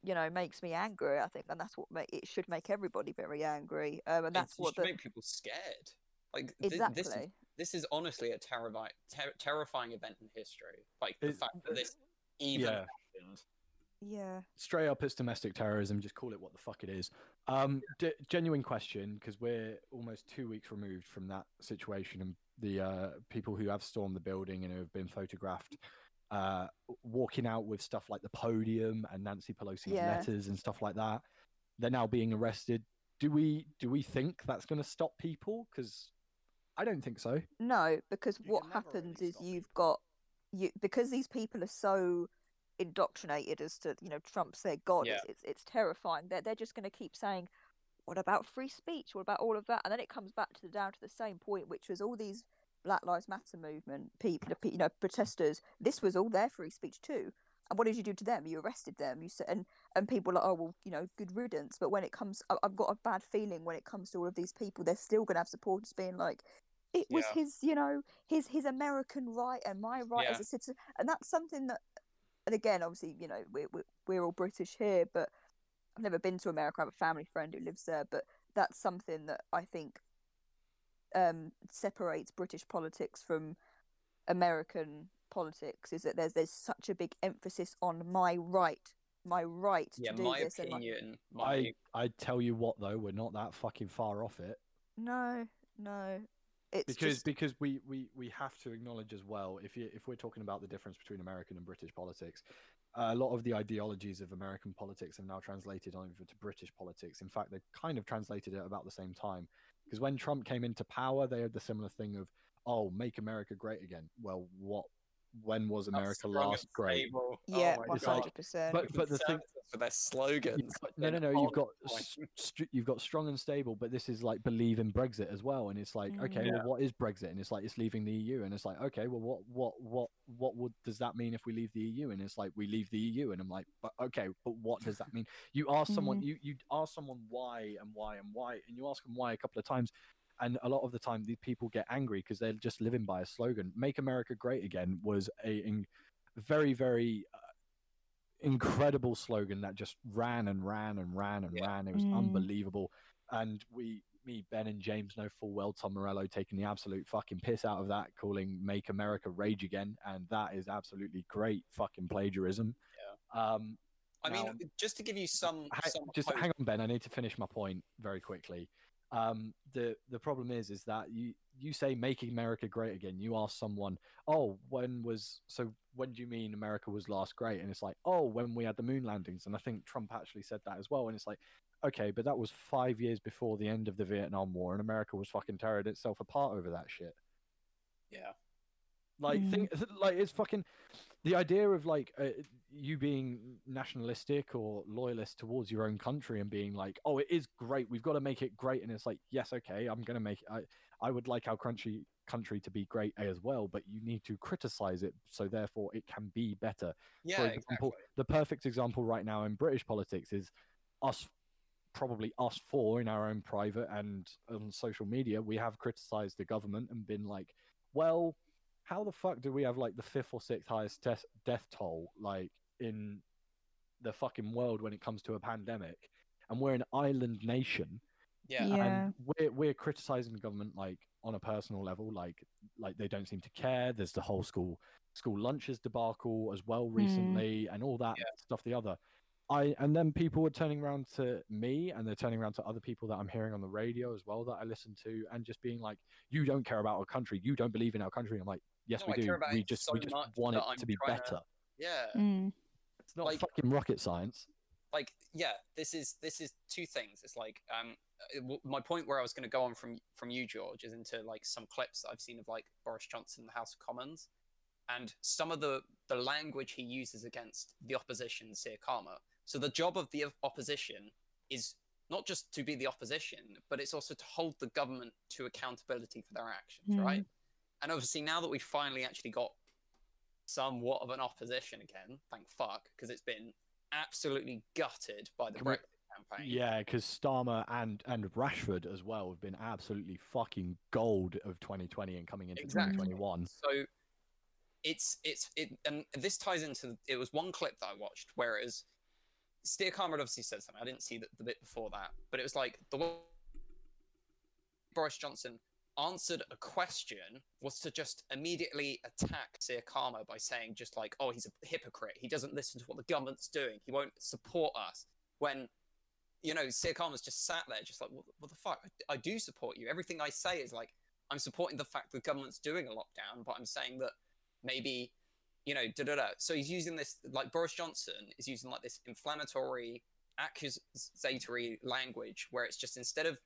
you know makes me angry i think and that's what ma- it should make everybody very angry um, and that's it what should the make people scared. Like thi- exactly this is this is honestly a terrifying, ter- terrifying event in history. Like the It- fact that this even yeah. happened. yeah straight up it's domestic terrorism just call it what the fuck it is um d- genuine question because we're almost two weeks removed from that situation and the uh people who have stormed the building and who have been photographed uh walking out with stuff like the podium and nancy pelosi's Yeah. letters and stuff like that they're now being arrested. Do we do we think that's going to stop people? Because i don't think so. No because You what happens really is you've got you because these people are so indoctrinated as to you know trump's their god Yeah. it's, it's it's terrifying. They're, they're just going to keep saying what about free speech? What about all of that? And then it comes back to the down to the same point which was all these black lives matter movement people you know protesters this was all their free speech too. And what did you do to them? You arrested them. You said and and people are like oh well you know good riddance. But when it comes i've got a bad feeling when it comes to all of these people they're still going to have supporters being like it was Yeah. his you know his his american right and my right as a citizen. And that's something that and again obviously you know we're, we're, we're all british here but i've never been to america i have a family friend who lives there but that's something that i think um separates british politics from american politics is that there's there's such a big emphasis on my right my right Yeah, to do my this and my... opinion. My, i i tell you what though we're not that fucking far off it no no it's because just because we, we we have to acknowledge as well if you if we're talking about the difference between American and British politics, a lot of the ideologies of American politics have now translated over to British politics. In fact, they kind of translated it about the same time because when Trump came into power, they had the similar thing of oh, make America great again. Well, what? When was America last great? stable. yeah oh my It's like- God. 100% But but the thing for their slogans. Got- no, no, no. You've got on s- point. str- you've got strong and stable, but this is like believe in Brexit as well, and it's like okay, Mm. well, what is Brexit? And it's like it's leaving the EU, and it's like okay, well, what what what what would does that mean if we leave the EU? And it's like we leave the EU, and I'm like, but okay, but what does that mean? You ask someone, Mhm. you you ask someone why and why and why, and you ask them why a couple of times, and a lot of the time these people get angry because they're just living by a slogan make america great again was a in, very very uh, incredible slogan that just ran and ran and ran and Yeah. ran it was Mm. unbelievable and we me ben and james know full well tom morello taking the absolute fucking piss out of that calling make america rage again and that is absolutely great fucking plagiarism um I mean, just to give you some, Ha- some just hope- hang on, Ben. I need to finish my point very quickly. Um, the the problem is, is that you you say making America great again. You ask someone, oh, when was so? When do you mean America was last great? And it's like, oh, when we had the moon landings. And I think Trump actually said that as well. And it's like, okay, but that was five years before the end of the Vietnam War, and America was fucking tearing itself apart over that shit. yeah, Like, Mm. think like it's fucking the idea of like uh, you being nationalistic or loyalist towards your own country and being like, oh, it is great. We've got to make it great. And it's like, yes, okay, I'm gonna make. I I would like our country country to be great as well, but you need to criticize it so therefore it can be better. yeah, For example, exactly. the perfect example right now in British politics is us, probably us four in our own private and on social media. We have criticized the government and been like, well, how the fuck do we have like the fifth or sixth highest death death toll like in the fucking world when it comes to a pandemic, and we're an island nation. Yeah, Yeah. and we're we're criticizing the government like on a personal level like like they don't seem to care. There's the whole school school lunches debacle as well hmm. recently and all that Yeah. stuff the other. I and then people are turning around to me and they're turning around to other people that i'm hearing on the radio as well that i listen to and just being like you don't care about our country. You don't believe in our country. I'm like yes No, we I do care about we just so we just want it I'm to be trying to- better yeah. Mm. it's not like- fucking rocket science like yeah this is this is two things it's like um it, w- my point where i was going to go on from from you george is into like some clips that i've seen of like boris johnson in the house of commons and some of the the language he uses against the opposition Keir Starmer. so the job of the opposition is not just to be the opposition but it's also to hold the government to accountability for their actions Mm. right and obviously now that we finally actually got somewhat of an opposition again thank fuck because it's been absolutely gutted by the Brexit campaign. Yeah, because Starmer and and Rashford as well have been absolutely fucking gold of 2020 and coming into Exactly. 2021. So it's it's it and this ties into it was one clip that I watched whereas Keir Starmer obviously said something. I didn't see the, the bit before that, but it was like the Boris Johnson answered a question was to just immediately attack Keir Starmer by saying just like, oh, he's a hypocrite. He doesn't listen to what the government's doing. He won't support us. When you know, Keir Starmer's just sat there, just like, what, what the fuck? I, I do support you. Everything I say is like, I'm supporting the fact the government's doing a lockdown, but I'm saying that maybe, you know, da da da. So he's using this, like Boris Johnson is using like this inflammatory, accusatory language where it's just instead of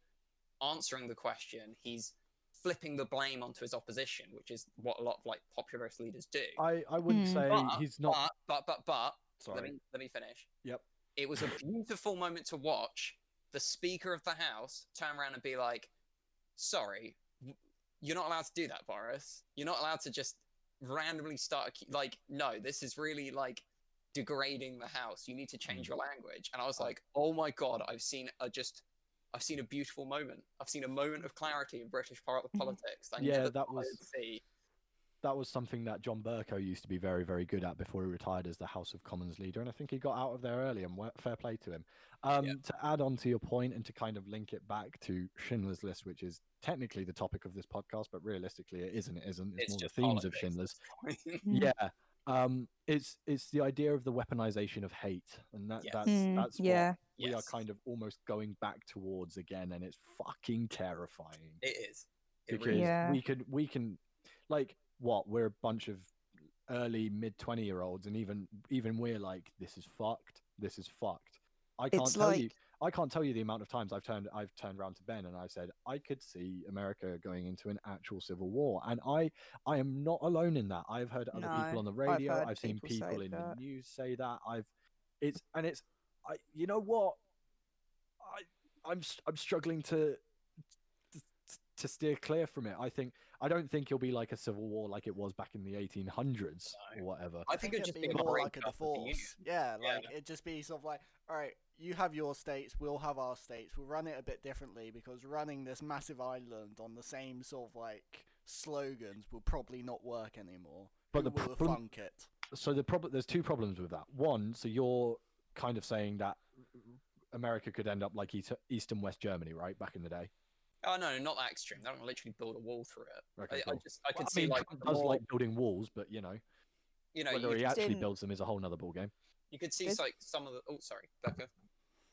answering the question, he's flipping the blame onto his opposition, which is what a lot of like populist leaders do. I I wouldn't Hmm. say But- he's not. But, but, but, but, let sorry. me let me finish. Yep. It was a beautiful moment to watch the Speaker of the House turn around and be like, "Sorry, you're not allowed to do that, Boris. You're not allowed to just randomly start a, like, no, this is really like degrading the House. You need to change Mm. your language." And I was like, "Oh my god, I've seen a just." I've seen a beautiful moment. I've seen a moment of clarity in British par- Mhm. politics. I Yeah, that was- see. That was something that John Bercow used to be very very good at before he retired as the House of Commons leader, and I think he got out of there early. And fair play to him. Um, Yeah. To add on to your point and to kind of link it back to Schindler's List, which is technically the topic of this podcast, but realistically it isn't. It isn't. It's, It's more the themes of politics at Schindler's. this point. Yeah. Um, it's it's the idea of the weaponization of hate, and that Yes. that's Mm, that's what yeah. We are kind of almost going back towards again, and it's fucking terrifying It is. It because really is. Yeah. we could we can like what we're a bunch of early mid 20 year olds and even even we're like this is fucked this is fucked i can't It's tell you i can't tell you the amount of times i've turned i've turned around to ben and i've said i could see america going into an actual civil war and i i am not alone in that i've heard other No, people on the I've radio i've, seen people say people in that. the news say that i've it's and it's i you know what i i'm s- i'm struggling to to steer clear from it. I think I don't think it'll be like a civil war like it was back in the 1800s No. or whatever. I think it'd just be be more like a up of the union. divorce. Yeah, Yeah. like it'd just be sort of like, all right, you have your states, we'll have our states. We'll run it a bit differently because running this massive island on the same sort of like slogans will probably not work anymore. But Who the will problem- funk it? So the problem there's two problems with that. One, so you're kind of saying that America could end up like East, East and West Germany, right? Back in the day. Oh no, not that extreme. They don't literally build a wall through it. Okay, I, I just I Well, could see mean, like Trump does more- like building walls, but you know, you know whether you he actually didn't- builds them is a whole other ball game. you could see There's- like some of the. Oh sorry, Becca.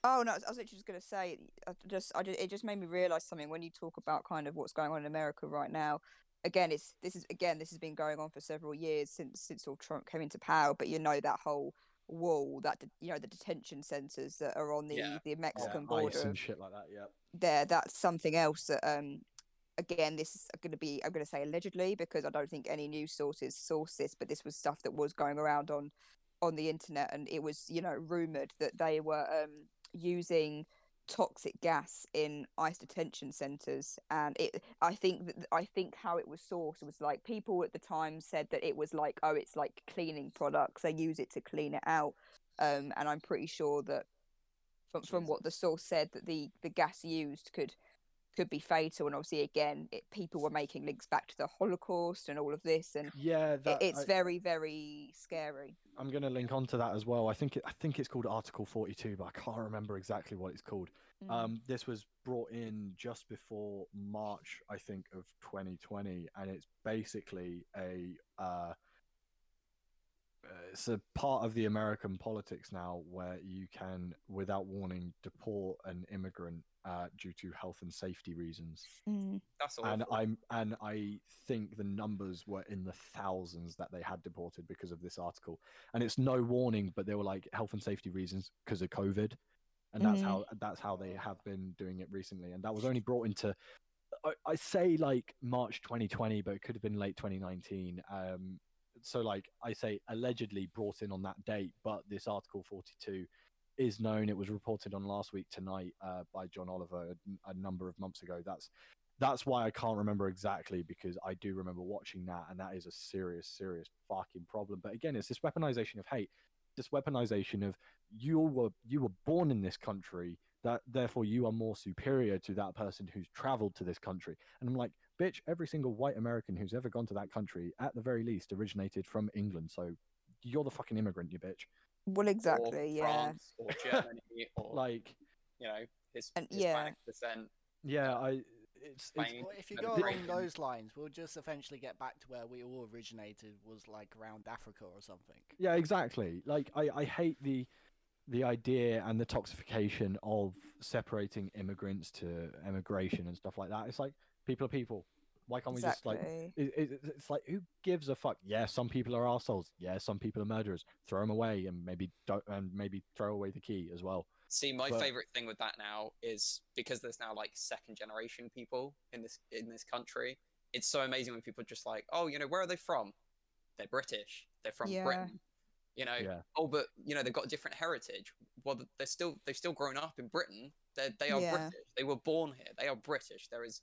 Oh no, I was I was literally just gonna say, I just, I just, it just made me realize something when you talk about kind of what's going on in America right now. Again, it's this is again this has been going on for several years since since all Trump came into power. But you know that whole wall, that you know the detention centers that are on the Yeah. the Mexican Ice border. and shit like that. Yeah. There, that's something else that um. Again, this is going to be, I'm going to say allegedly because I don't think any news sources source this, but this was stuff that was going around on on the internet and it was you know rumored that they were um using toxic gas in ice detention centers and it i think that i think how it was sourced was like people at the time said that it was like oh it's like cleaning products they use it to clean it out. Um and i'm pretty sure that from, from what the source said that the the gas used could could be fatal and obviously again it, people were making links back to the holocaust and all of this and Yeah, it, it's I, very very scary I'm going to link onto that as well. I think it, I think it's called Article 42, but I can't remember exactly what it's called. Mm. Um, this was brought in just before March, I think, of 2020, and it's basically a uh, uh, it's a part of the American politics now where you can, without warning, deport an immigrant uh, due to health and safety reasons. Mm. That's all. And I'm and I think the numbers were in the thousands that they had deported because of this article. And it's no warning, but they were like health and safety reasons because of COVID. And that's Mhm. how that's how they have been doing it recently. And that was only brought into I, I say like March 2020, but it could have been late 2019. Um, so like I say allegedly brought in on that date, but this Article 42 is known. It was reported on last week tonight uh, by John Oliver a, a number of months ago. That's that's why I can't remember exactly because I do remember watching that, and that is a serious, serious fucking problem. But again, it's this weaponization of hate, this weaponization of you were you were born in this country, that therefore you are more superior to that person who's traveled to this country. And I'm like, bitch, every single white American who's ever gone to that country, at the very least, originated from England. So you're the fucking immigrant, you bitch. Well or exactly yeah France or Germany or Like, you know his And- yeah. Hispanic descent. yeah, I. It's, it's Spain. Well, if you go along Britain. those lines, we'll just eventually get back to where we all originated was like around Africa or something. Yeah, exactly. Like I, I hate the the idea and the toxification of separating immigrants to emigration and stuff like that. It's like people are people. Why can't we just like it, it, it's like who gives a fuck? Yeah, some people are assholes. Yeah, some people are murderers. Throw them away and maybe don't and maybe throw away the key as well. See, my But- favorite thing with that now is because there's now like second generation people in this in this country. It's so amazing when people are just like, oh, you know, where are they from? They're British. They're from Yeah. Britain. You know, Yeah. oh, but you know they've got a different heritage. Well, they're still they've still grown up in Britain. They they are Yeah. British. They were born here. They are British. There is,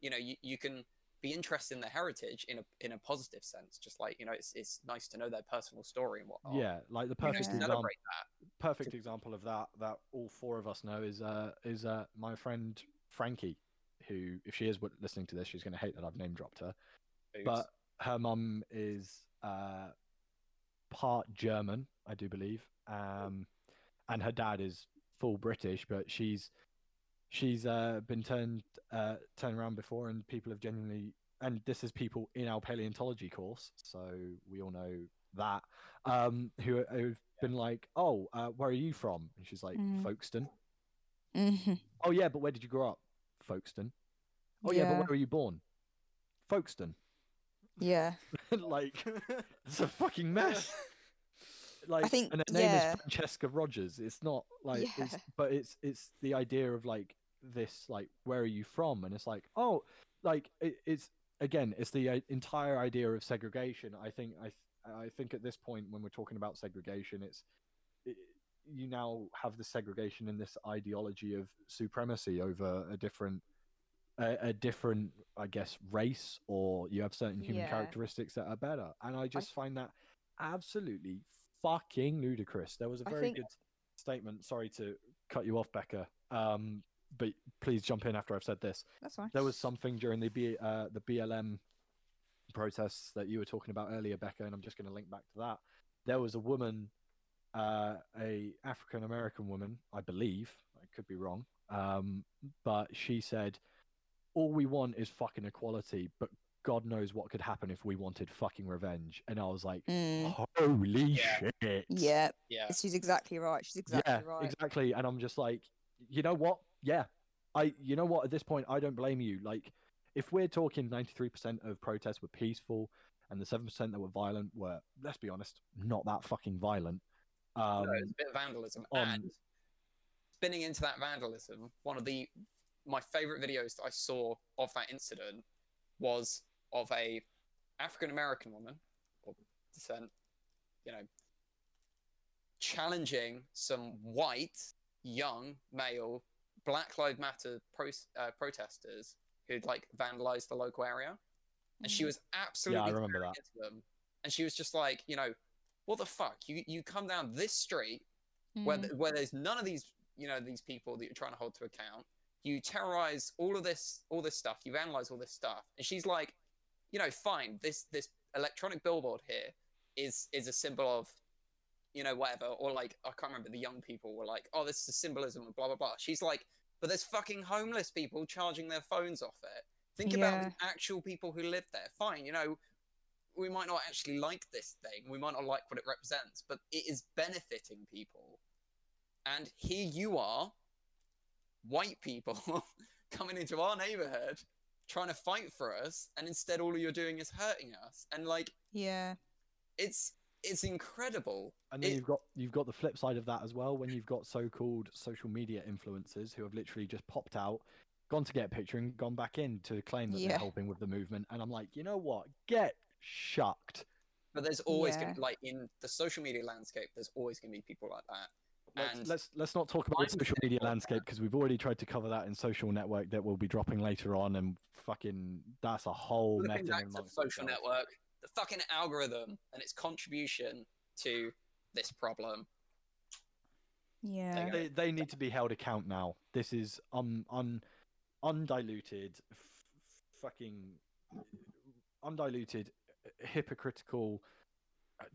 you know, you, you can be interested in their heritage in a in a positive sense. Just like you know, it's it's nice to know their personal story and whatnot. Yeah, like the You know, perfect example. that. Perfect example of that that all four of us know is uh is uh my friend Frankie, who if she is listening to this, she's going to hate that I've name dropped her. Oops. but her mum is uh, part German, I do believe, um, and her dad is full British. But she's she's uh, been turned uh, turned around before, and people have genuinely. And this is people in our paleontology course, so we all know that. Um, who who've been like, "Oh, uh, where are you from?" And she's like, Mm. "Folkestone." Mhm. Oh yeah, but where did you grow up? Folkestone. Oh yeah, but where were you born? Folkestone. yeah like it's a fucking mess. Like, I think- and her name yeah. is Francesca Rogers. It's not like, it's, but it's it's the idea of like this, like, where are you from? And it's like, oh, like it, it's again, it's the uh, entire idea of segregation. I think I th- I think at this point when we're talking about segregation, it's it, you now have the segregation in this ideology of supremacy over a different a, a different, I guess, race, or you have certain human Yeah. characteristics that are better. And I just find that absolutely fucking ludicrous. There was a very think- good statement. Sorry to cut you off, Becca. Um, but please jump in after I've said this. That's fine. There was something during the B, uh, the BLM protests that you were talking about earlier, Becca, and I'm just going to link back to that. There was a woman, uh, a African American woman, I believe. I could be wrong, um, but she said, "All we want is fucking equality, but God knows what could happen if we wanted fucking revenge." And I was like, Mm, "Holy Yeah. shit!" yeah, Yeah. she's exactly right. She's exactly yeah, right. exactly. And I'm just like, you know what? Yeah, I. You know what? At this point, I don't blame you. Like, if we're talking 93% of protests were peaceful, and the 7% that were violent were, let's be honest, not that fucking violent. Um, No, it's a bit of vandalism. on- And spinning into that vandalism, one of the my favorite videos that I saw of that incident was of a African American woman or descent, you know, challenging some white young male Black Lives Matter pro- uh, protesters who'd like vandalized the local area, and she Mm. was absolutely yeah, I remember that. them, and she was just like, you know, what the fuck? You you come down this street where Mm, th- where there's none of these you know these people that you're trying to hold to account. You terrorize all of this all this stuff. You vandalize all this stuff, and she's like, you know, fine. This this electronic billboard here is is a symbol of you know whatever or like I can't remember the young people were like, oh, this is a symbolism of blah blah blah. She's like, but there's fucking homeless people charging their phones off it. Think about the actual people who live there. Fine, you know, we might not actually like this thing. We might not like what it represents, but it is benefiting people. And here you are, white people coming into our neighborhood trying to fight for us, and instead all you're doing is hurting us. And like yeah, it's it's incredible. and then it- you've got you've got the flip side of that as well when you've got so-called social media influencers who have literally just popped out gone to get a picture and gone back in to claim that Yeah. they're helping with the movement and i'm like you know what get shucked But there's always Yeah. gonna like in the social media landscape, there's always gonna be people like that. let's, And let's let's not talk about the social media landscape because we've already tried to cover that in social network that we'll be dropping later on and fucking that's a whole looking meta back to social itself. network, the fucking algorithm and its contribution to this problem. yeah, they, they need to be held account now. This is um un undiluted f- fucking undiluted hypocritical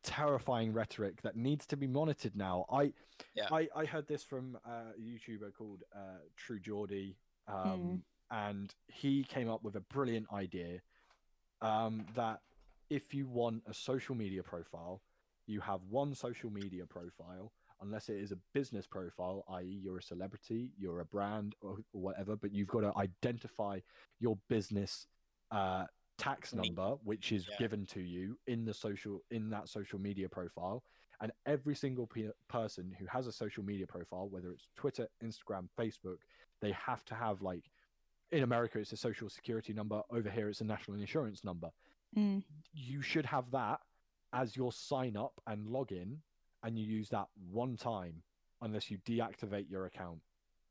terrifying rhetoric that needs to be monitored now. I Yeah. i i heard this from uh, a youtuber called uh true geordie um and he came up with a brilliant idea um that if you want a social media profile you have one social media profile unless it is a business profile, i.e., you're a celebrity, you're a brand, or, or whatever, but you've got to identify your business uh, tax number, which is Yeah. given to you in the social in that social media profile. And every single pe- person who has a social media profile, whether it's Twitter, Instagram, Facebook, they have to have like in America it's a social security number. Over here it's a national insurance number Mm, you should have that as your sign up and login, and you use that one time unless you deactivate your account.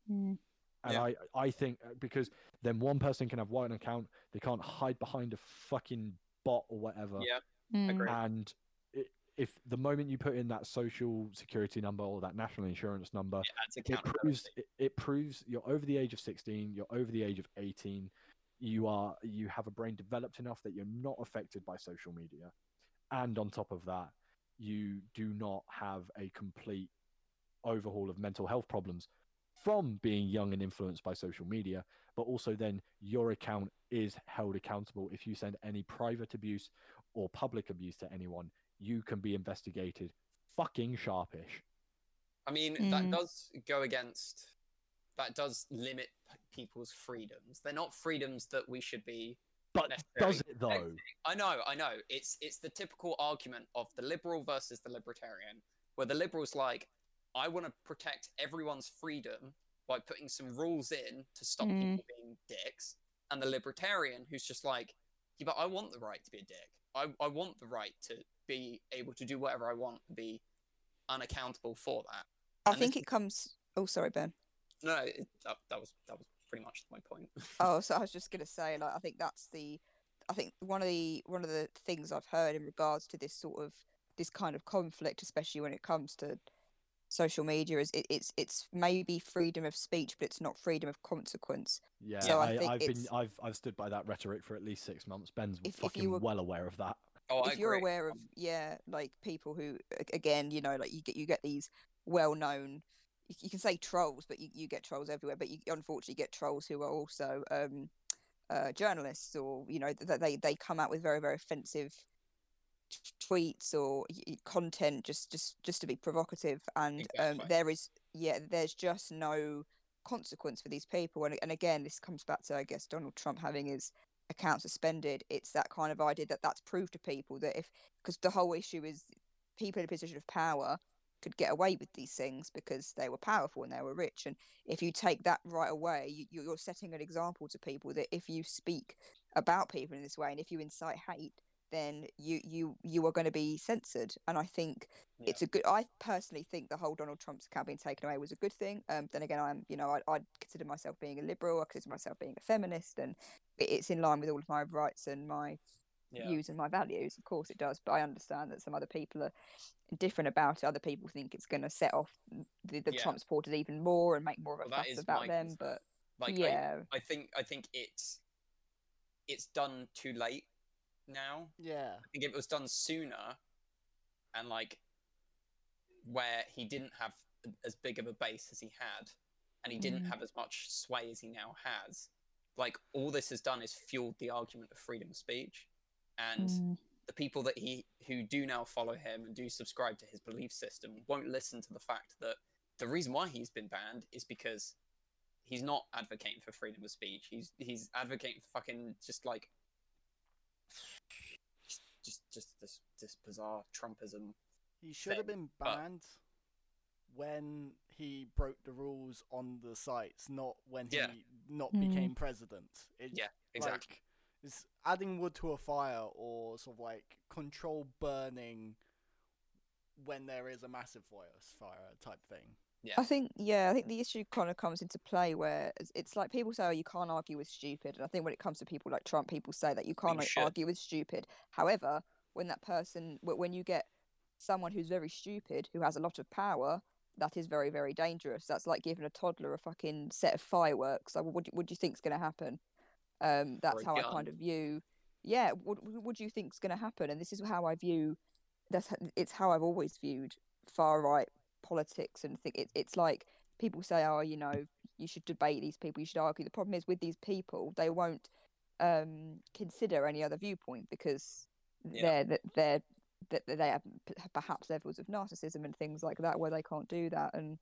mm, And Yeah. I, I think uh, because then one person can have one account, they can't hide behind a fucking bot or whatever. Yeah, mm, Agree. And i if the moment you put in that social security number or that national insurance number, it it proves it, it proves you're over the age of 16 you're over the age of 18 you are you have a brain developed enough that you're not affected by social media and on top of that you do not have a complete overhaul of mental health problems from being young and influenced by social media but also then your account is held accountable if you send any private abuse or public abuse to anyone you can be investigated fucking sharpish I mean, that Mm. does go against. That does limit people's freedoms. They're not freedoms that we should be. but does it though I know, I know. It's it's the typical argument of the liberal versus the libertarian, where the liberal's like, I want to protect everyone's freedom by putting some rules in to stop Mm. people being dicks, and the libertarian who's just like, yeah, but I want the right to be a dick. I, I want the right to be able to do whatever I want and be unaccountable for that. I And think it comes. Oh, sorry, Ben. No, no, it, that, that was that was pretty much my point. Oh, so I was just gonna say, like, I think that's the, I think one of the one of the things I've heard in regards to this sort of this kind of conflict, especially when it comes to social media, is it, it's it's maybe freedom of speech, but it's not freedom of consequence. Yeah, So I I, think have been I've I've stood by that rhetoric for at least six months. Ben's If- if fucking you were- well aware of that. Oh, I if you're agree. aware of yeah like people who again you know like you get you get these well-known you, can say trolls but you, you get trolls everywhere but you unfortunately get trolls who are also um uh journalists or you know that they they come out with very very offensive t- tweets or content just just just to be provocative. And um there is yeah there's just no consequence for these people. And, and again this comes back to i guess donald trump having his account suspended. It's that kind of idea that that's proved to people that if because the whole issue is people in a position of power could get away with these things because they were powerful and they were rich and if you take that right away you, you- you're setting an example to people that if you speak about people in this way and if you incite hate then you you you are going to be censored and i think Yeah. it's a good i personally think the whole donald trump's account being taken away was a good thing um then again i'm you know i i consider myself being a liberal i consider myself being a feminist and it's in line with all of my rights and my yeah. views and my values. Of course, it does, but I understand that some other people are different about it. Other people think it's going to set off the, the Yeah. Trump supporters even more and make more of a Well, fuss about them. concern. But Like, I- yeah, I think I think it's it's done too late now. Yeah. I think if it was done sooner, and like where he didn't have as big of a base as he had, and he didn't Mm. have as much sway as he now has, like all this has done is fueled the argument of freedom of speech, and Mm, the people that he who do now follow him and do subscribe to his belief system won't listen to the fact that the reason why he's been banned is because he's not advocating for freedom of speech. He's he's advocating for fucking just like just just, just this this bizarre Trumpism. He should have thing, been but- banned when he broke the rules on the sites, not when Yeah. he not Mm. became president. It, Yeah, exactly. Like, it's adding wood to a fire or sort of like control burning when there is a massive fire, fire type thing. yeah, I think yeah, I think the issue kind of comes into play where it's- it's like people say, "Oh, you can't argue with stupid," and I think when it comes to people like Trump, people say that you can't like, argue with stupid. However, when that person, when you get someone who's very stupid who has a lot of power, that is very very dangerous. That's like giving a toddler a fucking set of fireworks. Like, what do, what do you think's going to happen? Um, that's how I kind of view. Yeah, what what do you think's going to happen? And this is how I view. That's it's how I've always viewed far right politics and think it, it's like people say oh you know you should debate these people you should argue the problem is with these people they won't um consider any other viewpoint because Yeah. they're that they're that they have perhaps levels of narcissism and things like that where they can't do that and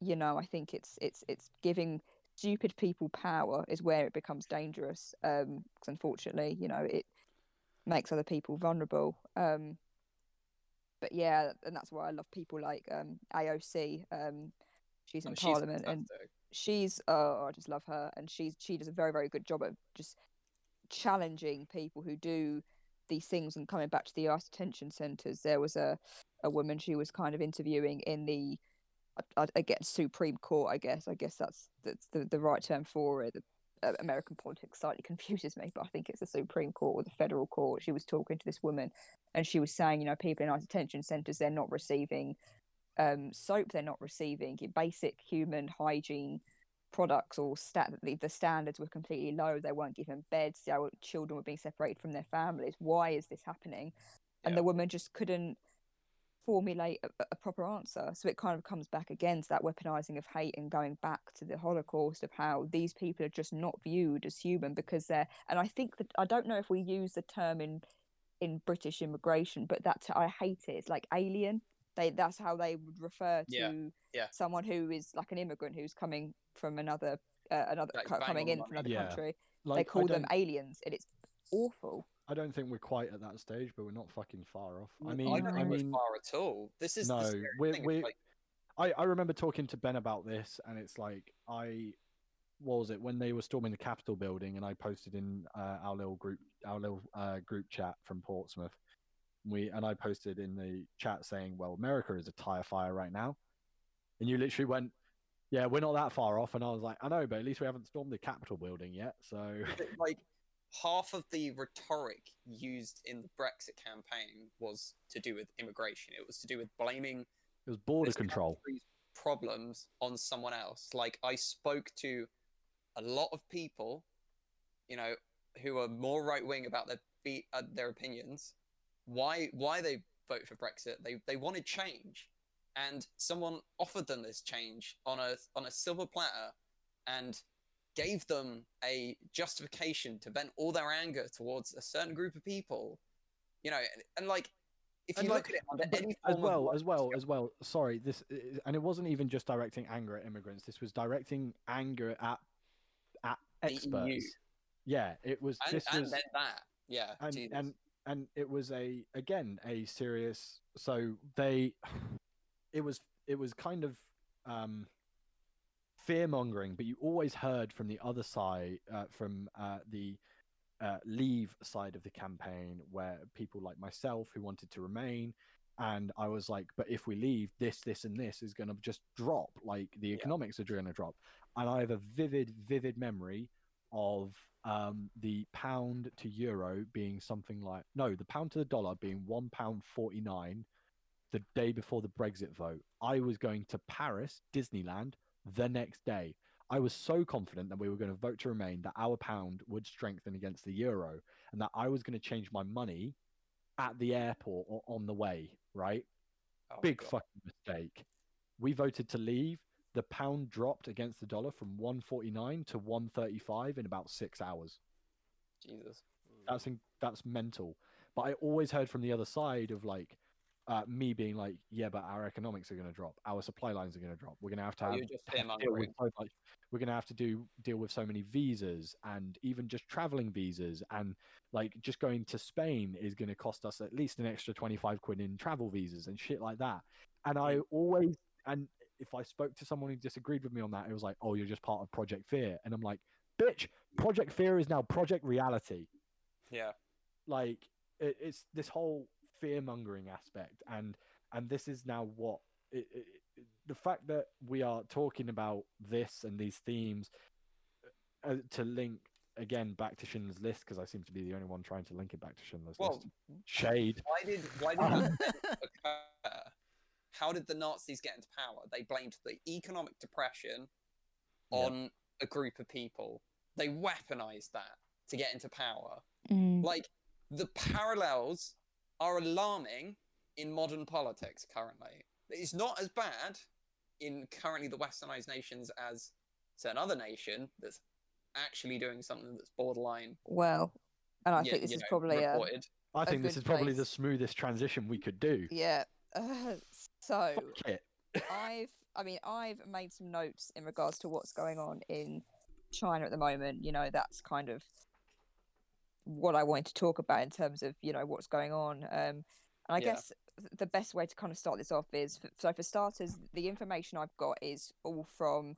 you know i think it's it's it's giving stupid people power is where it becomes dangerous um 'cause unfortunately you know it makes other people vulnerable um but yeah and that's why i love people like um aoc um she's in Oh, she's parliament and she's oh i just love her and she's she does a very very good job of just challenging people who do these things and coming back to the ice detention centers there was a a woman she was kind of interviewing in the I, I, again supreme court i guess. I guess that's that's the, the right term for it. Uh, american politics slightly confuses me but i think it's the supreme court or the federal court. She was talking to this woman and she was saying you know people in ice detention centers they're not receiving um, soap they're not receiving basic human hygiene products or stat the, the standards were completely low. They weren't given beds. Our children were being separated from their families. Why is this happening? And Yeah. the woman just couldn't formulate a, a proper answer. So it kind of comes back again to that weaponizing of hate and going back to the holocaust of how these people are just not viewed as human because they're and i think that i don't know if we use the term in in british immigration but that i hate it. It's like alien. They that's how they would refer to Yeah, yeah. someone who is like an immigrant who's coming from another uh, another Like, coming in from another Yeah. country. Like, they call them aliens and it's awful I don't think we're quite at that stage, but we're not fucking far off. I I mean, don't I think we're mean, far at all. This is no, scary we're we're. like- I I remember talking to Ben about this, and it's like I, what was it when they were storming the Capitol building, and I posted in uh, our little group, our little uh, group chat from Portsmouth. We and I posted in the chat saying, "Well, America is a tire fire right now," and you literally went, Yeah, we're not that far off, and I was like, I know, but at least we haven't stormed the Capitol building yet. So like half of the rhetoric used in the Brexit campaign was to do with immigration. It was to do with blaming it was border control. problems on someone else. Like I spoke to a lot of people, you know, who are more right wing about their be- uh, their opinions. Why why they vote for Brexit? They they wanted change, and someone offered them this change on a on a silver platter, and gave them a justification to vent all their anger towards a certain group of people. You know, and, and like if And, you like, look at it under any as well, as well, as well. Sorry, this i- and it wasn't even just directing anger at immigrants. This was directing anger at at experts. Yeah, it was. and, this and was then that, yeah, and Jesus. and and it was a again a serious. So they, it was it was kind of um fear mongering, but you always heard from the other side, uh, from uh, the uh, leave side of the campaign, where people like myself who wanted to remain, and I was like, but if we leave, this, this, and this is going to just drop. Like the Yeah. economics are going to drop, and I have a vivid, vivid memory of um, the pound to euro being something like no, the pound to the dollar being one pound forty nine the day before the Brexit vote. I was going to Paris, Disneyland, the next day. I was so confident that we were going to vote to remain, that our pound would strengthen against the euro, and that I was going to change my money at the airport or on the way, right? Oh Big God. fucking mistake. We voted to leave. The pound dropped against the dollar from 149 to 135 in about six hours. Jesus. That's in, that's mental. But I always heard from the other side of like uh, me being like, yeah, but our economics are going to drop. Our supply lines are going to drop. We're going to have to Oh, have have deal with much. We're going to have to do deal with so many visas and even just traveling visas and like just going to Spain is going to cost us at least an extra 25 quid in travel visas and shit like that. And I always and if I spoke to someone who disagreed with me on that, it was like, "Oh, you're just part of Project Fear." And I'm like, "Bitch, Project Fear is now Project Reality." Yeah. like it, it's this whole fear mongering aspect and and this is now what it, it, it- the fact that we are talking about this and these themes uh, to link again back to Schindler's List because I seem to be the only one trying to link it back to Schindler's Well, List. Shade. why did why did that occur? How did the Nazis get into power? They blamed the economic depression Yeah. on a group of people. They weaponized that to get into power. Mm. Like the parallels are alarming in modern politics currently. It's not as bad in currently the westernized nations as certain other nation that's actually doing something that's borderline. Well, and I yeah, think this is know, probably a reported. I think this is probably the smoothest transition we could do. yeah. Uh, so Fuck it. I've, I mean, I've made some notes in regards to what's going on in China at the moment. You know, that's kind of what I wanted to talk about in terms of you know what's going on. Um, and I Yeah. guess the best way to kind of start this off is f- so for starters, the information I've got is all from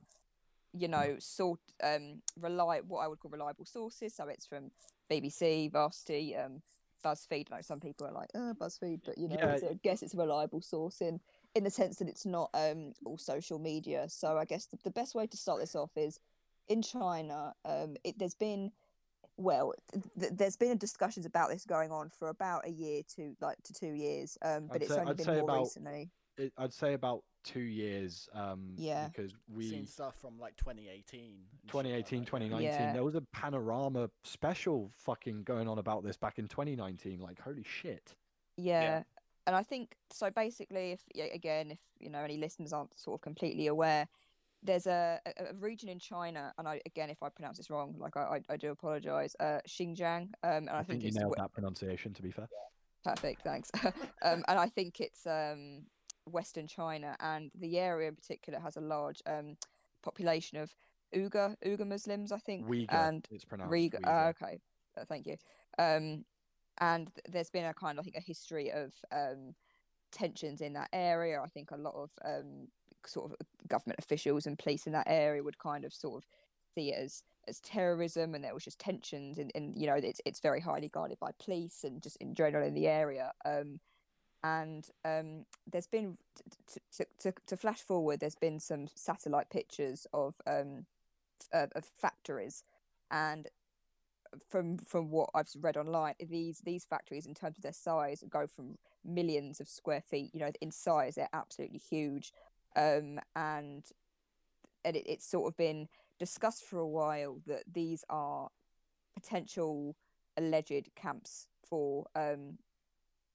you know sort um rely what I would call reliable sources. So it's from BBC, Varsity, um, BuzzFeed. Know some people are like, oh, BuzzFeed, but you know, Yeah. I guess it's a reliable source in in the sense that it's not um all social media. So I guess the, the best way to start this off is in China. Um, it, there's been well, th- th- there's been discussions about this going on for about a year to like to two years. Um, but I'd it's say- only I'd been more about, recently it, i'd say about two years. Um, Yeah. Because we Seen stuff from like 2018. and like 2018 2019 Yeah. there was a panorama special fucking going on about this back in 2019 like holy shit Yeah. And I think so. Basically, if again, if you know any listeners aren't sort of completely aware, there's a, a, region in China, and I again, if I pronounce this wrong, like I, I, I do apologize. Uh, Xinjiang, um, and I, i, think, you nailed that pronunciation to be fair Perfect, thanks. um, and I think it's um, Western China, and the area in particular has a large um, population of Uyghur Uyghur Muslims, I think, Uyghur, and it's pronounced Uyghur. Uyghur. Uh, okay, uh, thank you. Um, and th- there's been a kind of, I think, a history of um, tensions in that area. I think a lot of um, sort of government officials and police in that area would kind of sort of see it as as terrorism, and there was just tensions, and, and you know, it's it's very highly guarded by police and just in general in the area. Um, and um, there's been to, to, to, to flash forward. There's been some satellite pictures of um, of, of factories, and from from what I've read online, these these factories in terms of their size go from millions of square feet. You know, in size, they're absolutely huge, um, and and it, it's sort of been discussed for a while that these are potential alleged camps for um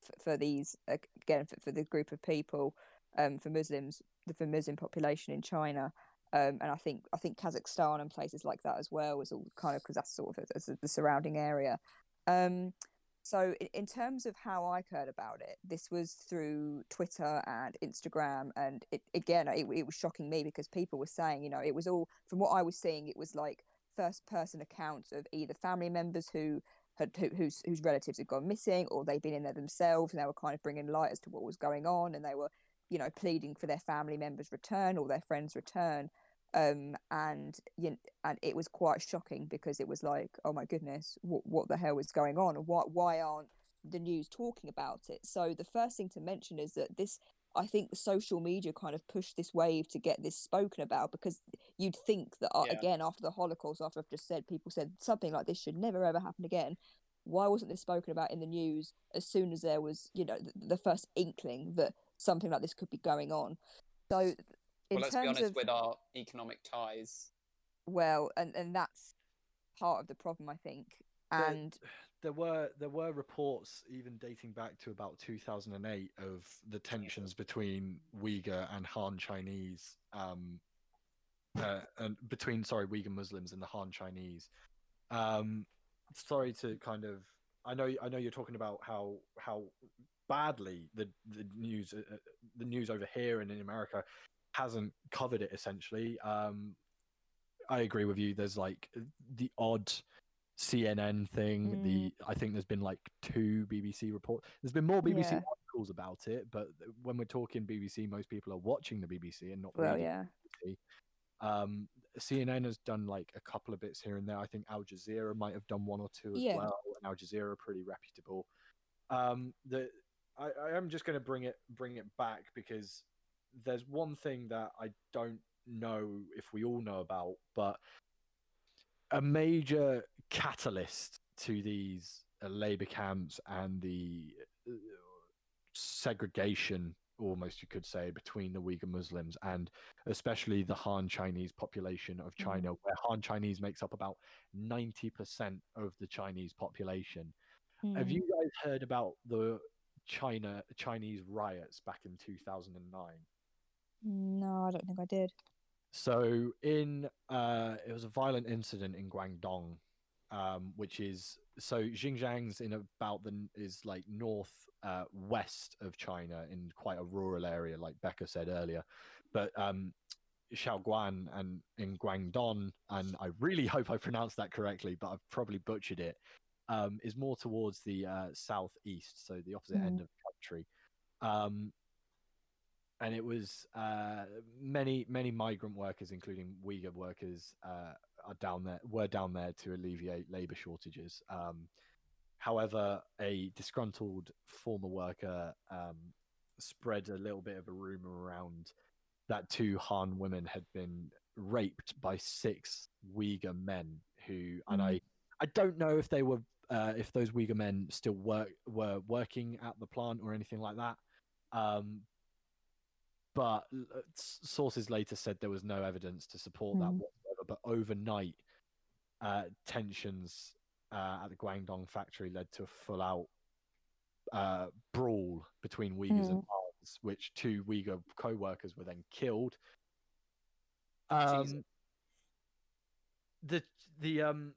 for, for these again for, for the group of people um for Muslims the for Muslim population in China um, and I think I think Kazakhstan and places like that as well was all kind of because that's sort of a, a, the surrounding area. Um, so in, in, terms of how I heard about it, this was through Twitter and Instagram, and it, again it, it was shocking me because people were saying, you know, it was all from what I was seeing, it was like first person accounts of either family members who had who, whose whose relatives had gone missing or they'd been in there themselves and they were kind of bringing light as to what was going on and they were you know, pleading for their family members' return or their friends' return. Um, and you know, and it was quite shocking because it was like, oh my goodness, what what the hell is going on? Why why aren't the news talking about it? So the first thing to mention is that this I think social media kind of pushed this wave to get this spoken about because you'd think that uh, yeah. again after the Holocaust, after I've just said people said something like this should never ever happen again. Why wasn't this spoken about in the news as soon as there was, you know, the, the first inkling that something like this could be going on. So, well, let's be honest of, with our economic ties. Well, and and that's part of the problem, I think. And there, there were there were reports even dating back to about 2008 of the tensions between Uyghur and Han Chinese, um, uh, and between sorry Uyghur Muslims and the Han Chinese. Um, sorry to kind of I know I know you're talking about how how badly the the news uh, uh, the news over here and in America hasn't covered it essentially. Um, I agree with you. There's like the odd CNN thing. Mm. The I think there's been like two BBC reports. There's been more BBC yeah. articles about it, but when we're talking BBC, most people are watching the BBC and not well, yeah. Um, CNN has done like a couple of bits here and there. I think Al Jazeera might have done one or two as yeah. well. And Al Jazeera are pretty reputable. Um, the I, I am just going to bring it bring it back because there's one thing that I don't know if we all know about, but a major catalyst to these uh, labor camps and the uh, segregation almost you could say between the Uyghur Muslims and especially the Han Chinese population of China, mm. where Han Chinese makes up about 90% of the Chinese population. Mm. Have you guys heard about the China Chinese riots back in 2009? No, I don't think I did. So in uh, it was a violent incident in Guangdong, um, which is so Xinjiang's in about the is like north uh, west of China in quite a rural area, like Becca said earlier. But um, Shaoguan and in Guangdong, and I really hope I pronounced that correctly, but I've probably butchered it um, is more towards the uh, southeast, so the opposite mm. end of the country. Um, and it was uh, many many migrant workers, including Uyghur workers, uh, are down there were down there to alleviate labour shortages. Um, however, a disgruntled former worker um, spread a little bit of a rumor around that two Han women had been raped by six Uyghur men who, mm. and I I don't know if they were uh, if those Uyghur men still work were working at the plant or anything like that. Um, but uh, sources later said there was no evidence to support mm. that whatsoever. But overnight, uh, tensions uh, at the Guangdong factory led to a full-out uh, brawl between Uyghurs mm. and Hans, which two Uyghur co-workers were then killed. Um, the the um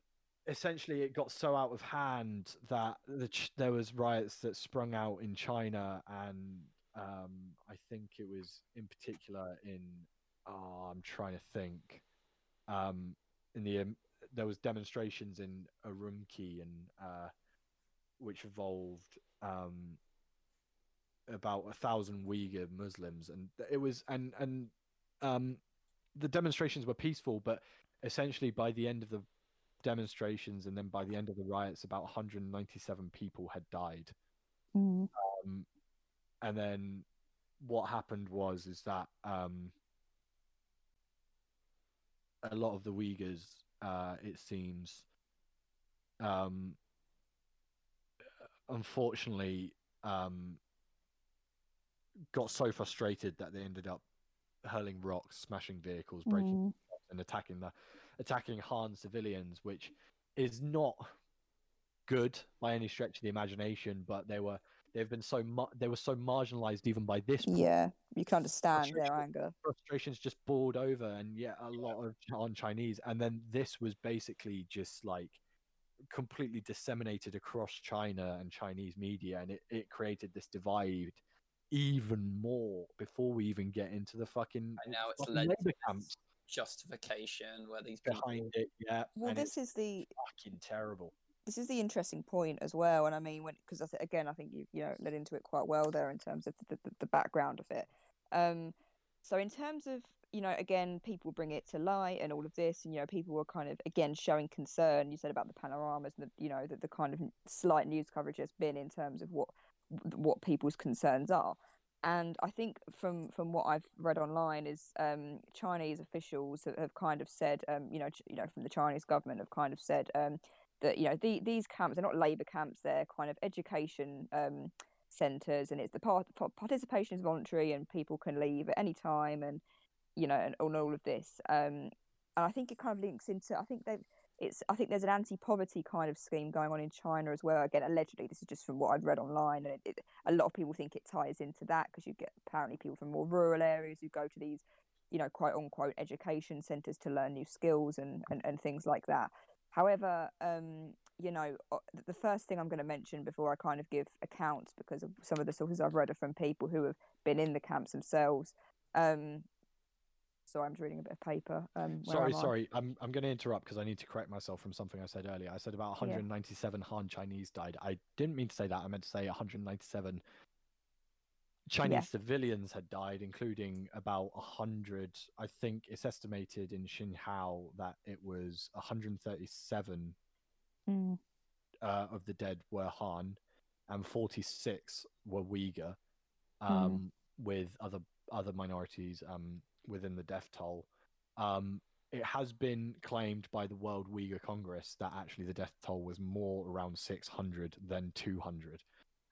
essentially it got so out of hand that the ch- there was riots that sprung out in China and um, I think it was in particular in oh, I'm trying to think um, in the um, there was demonstrations in Urumqi and uh, which involved um, about a thousand Uyghur Muslims and it was and and um, the demonstrations were peaceful but essentially by the end of the demonstrations, and then by the end of the riots, about 197 people had died. Mm. Um, and then what happened was is that um, a lot of the Uyghurs, uh, it seems, um, unfortunately, um, got so frustrated that they ended up hurling rocks, smashing vehicles, breaking Mm. and attacking the attacking Han civilians, which is not good by any stretch of the imagination. But they were they've been so mu- they were so marginalized even by this point. Yeah, you can understand their anger. frustrations just boiled over and yet a lot of Han Chinese. And then this was basically just like completely disseminated across China and Chinese media. And it, it created this divide even more before we even get into the fucking, And now it's fucking labor camps. justification where these people behind it yeah. Well, and this is the fucking terrible this is the interesting point as well. And I mean, because th- again, I think you you know led into it quite well there in terms of the, the, the background of it. Um, so in terms of you know, again, people bring it to light and all of this, and you know, people were kind of again showing concern. You said about the panoramas and the you know the, the kind of slight news coverage has been in terms of what what people's concerns are. And I think from from what I've read online is um, Chinese officials have, have kind of said, um, you know, ch- you know, from the Chinese government have kind of said um, that you know the, these camps are not labour camps; they're kind of education um, centres, and it's the part participation is voluntary, and people can leave at any time, and you know, and, and all of this. Um, and I think it kind of links into. I think they've. It's. I think there's an anti-poverty kind of scheme going on in China as well. Again, allegedly, this is just from what I've read online, and it, it, a lot of people think it ties into that because you get apparently people from more rural areas who go to these, you know, quote unquote education centres to learn new skills and, and, and things like that. However, um, you know, the first thing I'm going to mention before I kind of give accounts, because of some of the sources I've read are from people who have been in the camps themselves. Um, sorry, I'm just reading a bit of paper. Um, where sorry I? sorry I'm, I'm going to interrupt because I need to correct myself from something I said earlier I said about 197 Han Chinese died I didn't mean to say that I meant to say 197 Chinese civilians had died, including about 100. I think it's estimated in Xinhua that it was 137 Mm, uh, of the dead were Han, and 46 were Uyghur, Mm. um, with other other minorities um, within the death toll. Um, it has been claimed by the World Uyghur Congress that actually the death toll was more around 600 than 200.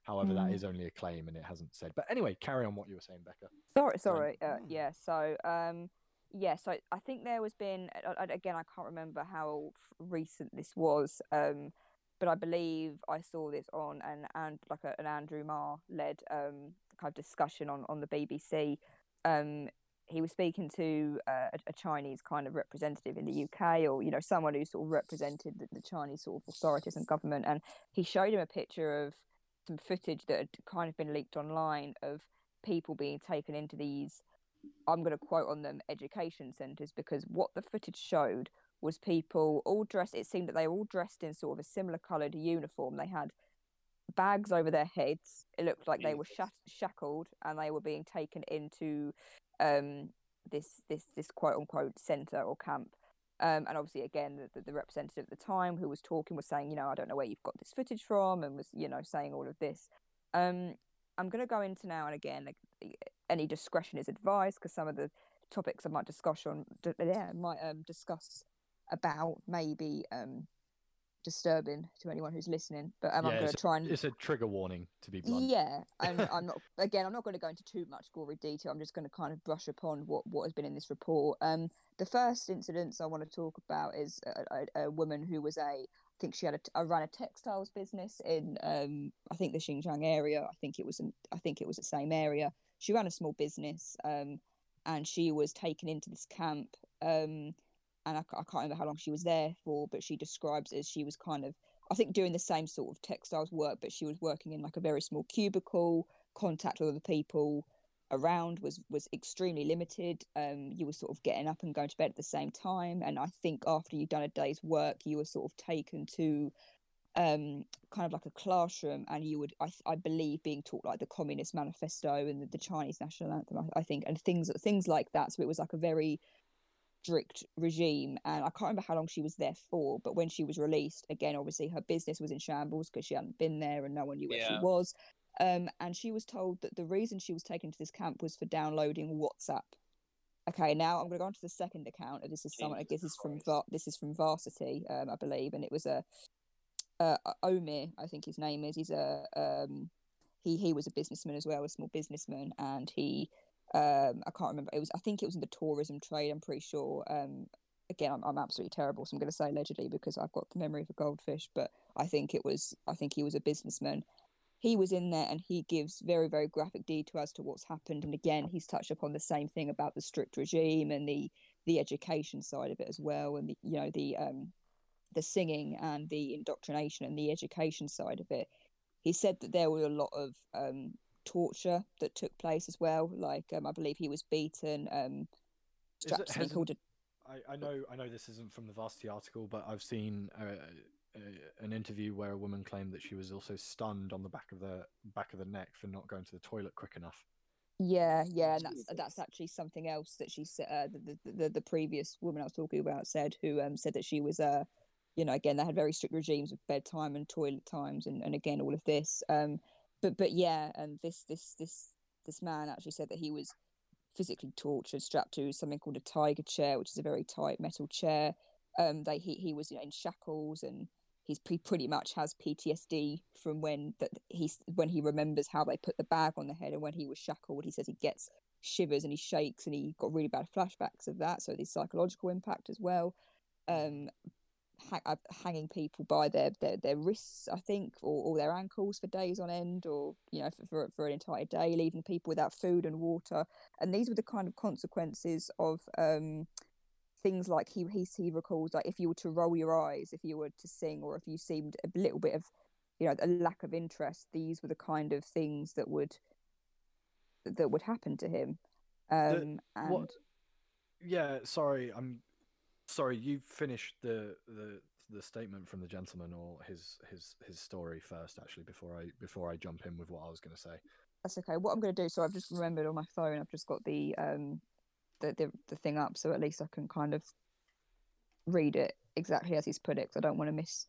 However, that Mm. is only a claim and it hasn't said. But anyway, carry on what you were saying, Becca. Sorry, sorry. Uh, Mm. yeah. So, um, yeah. So I think there was been again. I can't remember how recent this was. Um, but I believe I saw this on an and like a, an Andrew Marr led um kind of discussion on on the BBC. Um, he was speaking to uh, a, a Chinese kind of representative in the UK, or you know, someone who sort of represented the, the Chinese sort of authorities and government, and he showed him a picture of some footage that had kind of been leaked online of people being taken into these I'm going to quote on them education centres because what the footage showed was people all dressed. It seemed that they were all dressed in sort of a similar coloured uniform. They had bags over their heads. It looked like they were shackled and they were being taken into um, this this this quote unquote centre or camp. Um, and obviously, again, the, the, representative at the time who was talking was saying, you know, I don't know where you've got this footage from, and was, you know, saying all of this. Um, I'm going to go into now and again. Like, any discretion is advised because some of the topics I might discuss on, yeah, might um, discuss about maybe um, disturbing to anyone who's listening. But um, I'm going to try and It's a trigger warning, to be blunt. yeah, and I'm not again. I'm not going to go into too much gory detail. I'm just going to kind of brush upon what what has been in this report. Um, the first incidents I want to talk about is a, a, a woman who was a. I think she had a ran a textiles business in um I think the Xinjiang area. I think it was in, I think it was the same area. She ran a small business um and she was taken into this camp um and I, I can't remember how long she was there for, but she describes as she was kind of I think doing the same sort of textiles work, but she was working in like a very small cubicle. Contact with other people around was was extremely limited. Um, you were sort of getting up and going to bed at the same time, and I think after you'd done a day's work, you were sort of taken to um kind of like a classroom and you would i, I believe being taught like the communist manifesto and the, the chinese national anthem I, I think and things things like that so it was like a very strict regime and i can't remember how long she was there for but when she was released again obviously her business was in shambles because she hadn't been there and no one knew where she was Um, and she was told that the reason she was taken to this camp was for downloading WhatsApp. Okay, now I'm going to go on to the second account. and This is someone. I guess this is from this is from Varsity, um, I believe, and it was a uh, Omir, I think his name is. He's a um, he he was a businessman as well, a small businessman, and he um, I can't remember. It was I think it was in the tourism trade. I'm pretty sure. Um, again, I'm, I'm absolutely terrible, so I'm going to say allegedly because I've got the memory of a goldfish. But I think it was I think he was a businessman. He was in there, and he gives very very graphic detail as to what's happened. And again, he's touched upon the same thing about the strict regime and the the education side of it as well, and the you know the um the singing and the indoctrination and the education side of it. He said that there were a lot of um, torture that took place as well. Like um, I believe he was beaten, um, Is strapped it- to called a I, I know I know this isn't from the Varsity article, but I've seen uh, uh, an interview where a woman claimed that she was also stunned on the back of the back of the neck for not going to the toilet quick enough. Yeah, yeah, and that's that's actually something else that she said. Uh, the, the the the previous woman I was talking about said who um said that she was uh, you know, again they had very strict regimes of bedtime and toilet times and and again all of this. Um, but but yeah, and this this this this man actually said that he was physically tortured, strapped to something called a tiger chair, which is a very tight metal chair. Um, they he he was you know, in shackles and he's he pretty much has PTSD from when that he's when he remembers how they put the bag on the head and when he was shackled. He says he gets shivers and he shakes and he got really bad flashbacks of that. So the psychological impact as well. Um, ha- uh, hanging people by their, their their wrists, I think, or, or their ankles for days on end, or you know for, for for an entire day, leaving people without food and water. And these were the kind of consequences of um things like he he he recalls like if you were to roll your eyes, if you were to sing, or if you seemed a little bit of you know a lack of interest. These were the kind of things that would that would happen to him. Um, and What? Yeah, sorry, I'm sorry. You finished the the the statement from the gentleman or his his his story first, actually, before I before I jump in with what I was going to say. that's okay. What I'm going to do, so I've just remembered on my phone, I've just got the um the, the the thing up, so at least I can kind of read it exactly as he's put it. 'cause I don't want to miss.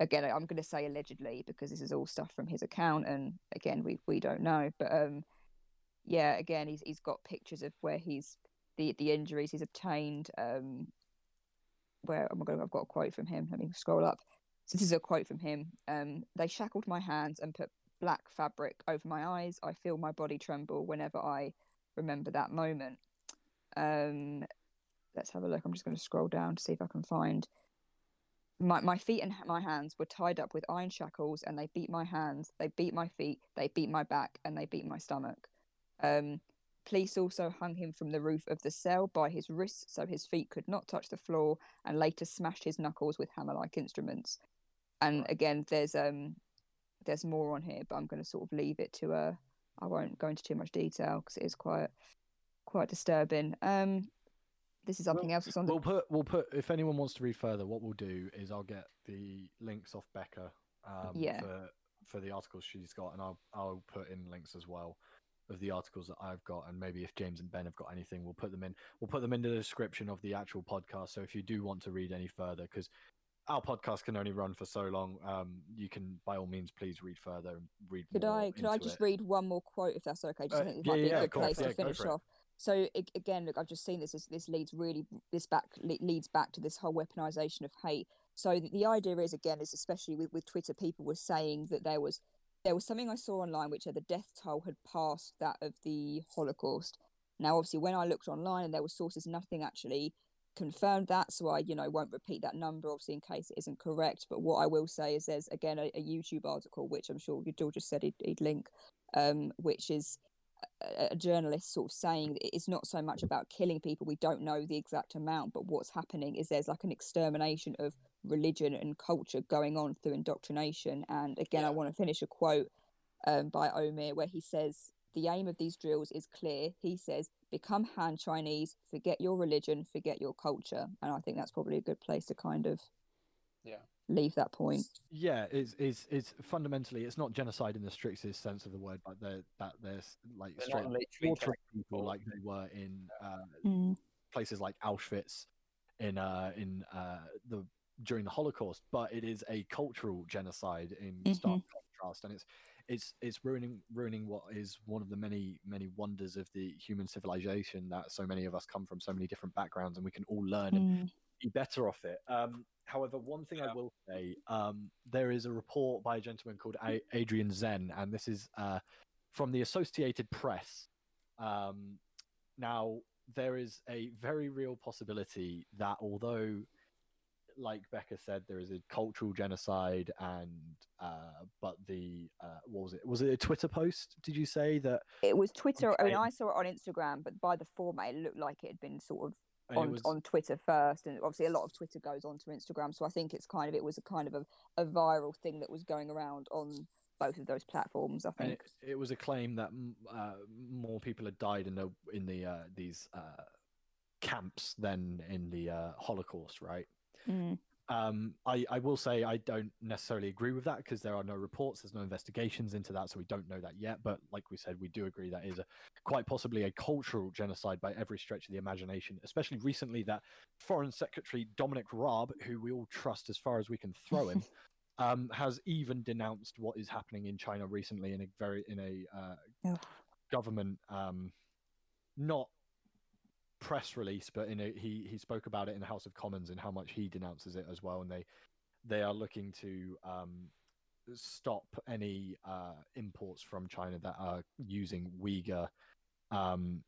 Again, I'm going to say allegedly because this is all stuff from his account, and again, we we don't know. But um, yeah, again, he's he's got pictures of where he's the the injuries he's obtained. Um, where am I going? I've got a quote from him. Let me scroll up. So this is a quote from him. Um, they shackled my hands and put black fabric over my eyes. I feel my body tremble whenever I remember that moment. Um, let's have a look. I'm just going to scroll down to see if I can find. My, my feet and my hands were tied up with iron shackles, and they beat my hands, they beat my feet, they beat my back, and they beat my stomach. Um, police also hung him from the roof of the cell by his wrists so his feet could not touch the floor, and later smashed his knuckles with hammer-like instruments. And again, there's um, there's more on here, but I'm going to sort of leave it to uh, I won't go into too much detail because it is quite quite disturbing. Um, this is something else that's on the We'll put we'll put if anyone wants to read further, what we'll do is I'll get the links off Becca um, Yeah. for for the articles she's got, and I'll I'll put in links as well of the articles that I've got, and maybe if James and Ben have got anything, we'll put them in. We'll put them in the description of the actual podcast. So if you do want to read any further, because our podcast can only run for so long, um, you can by all means please read further and read. Could I could I just it. read one more quote if that's okay? Just Uh, think this yeah, might be yeah, a good course, place yeah, to finish off. So again, look, I've just seen this. This, this leads really this back leads back to this whole weaponization of hate. So the, the idea is again is especially with, with Twitter, people were saying that there was there was something I saw online which said the death toll had passed that of the Holocaust. Now, obviously, when I looked online and there were sources, nothing actually confirmed that. So I, you know, won't repeat that number, obviously, in case it isn't correct. But what I will say is there's again a, a YouTube article which I'm sure George just said he'd, he'd link, um, which is a, a journalist sort of saying it's not so much about killing people. We don't know the exact amount, but what's happening is there's like an extermination of religion and culture going on through indoctrination. And again, I want to finish a quote um, by Omir where he says, The aim of these drills is clear. He says, Become Han Chinese, forget your religion, forget your culture. And I think that's probably a good place to kind of Yeah. leave that point. Yeah, it's, it's it's fundamentally it's not genocide in the strictest sense of the word, but they're that there's like They're straight not slaughtering people people. like they were in uh, Mm. places like Auschwitz in uh in uh the during the Holocaust, but it is a cultural genocide in stark contrast, and it's it's it's ruining ruining what is one of the many many wonders of the human civilization that so many of us come from so many different backgrounds and we can all learn and Mm. be better off it. Um, however, one thing I will say, um, there is a report by a gentleman called a- Adrian Zenz, and this is uh, from the Associated Press. Um, now, there is a very real possibility that although, like Becca said, there is a cultural genocide, and uh, but the uh, what was it? Was it a Twitter post? Did you say that? It was Twitter. I mean, I saw it on Instagram, but by the format, it looked like it had been sort of and on, was- on Twitter first, and obviously a lot of Twitter goes onto Instagram. So I think it's kind of it was a kind of a, a viral thing that was going around on both of those platforms. I think. it, it was a claim that uh, more people had died in the in the uh, these uh, camps than in the uh, Holocaust, right? Mm. Um, I, I will say I don't necessarily agree with that because there are no reports, there's no investigations into that, so we don't know that yet. But like we said, we do agree that is a quite possibly a cultural genocide by every stretch of the imagination. Especially recently, that Foreign Secretary Dominic Raab, who we all trust as far as we can throw him, um, has even denounced what is happening in China recently in a very in a uh, government um, not press release, but in a, he he spoke about it in the House of Commons and how much he denounces it as well, and they they are looking to um, stop any uh, imports from China that are using Uyghur um,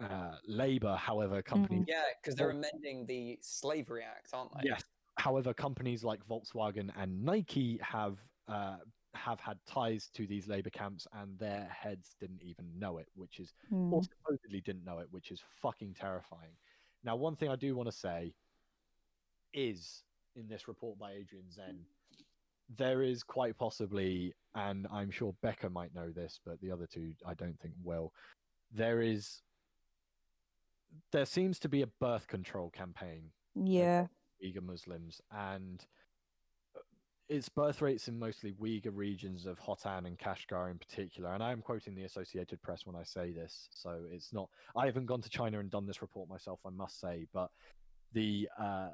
uh, labor. However, companies Yeah, because they're amending the Slavery Act, aren't they? Yes. However, companies like Volkswagen and Nike have uh, have had ties to these labor camps, and their heads didn't even know it, which is Mm. or supposedly didn't know it, which is fucking terrifying. Now, one thing I do want to say is in this report by Adrian Zenz, there is quite possibly, and I'm sure Becca might know this, but the other two I don't think will. There is, there seems to be a birth control campaign Yeah. Uyghur Muslims, and its birth rates in mostly Uyghur regions of Hotan and Kashgar in particular. And I am quoting the Associated Press when I say this, so it's not. I haven't gone to China and done this report myself, I must say, but the uh,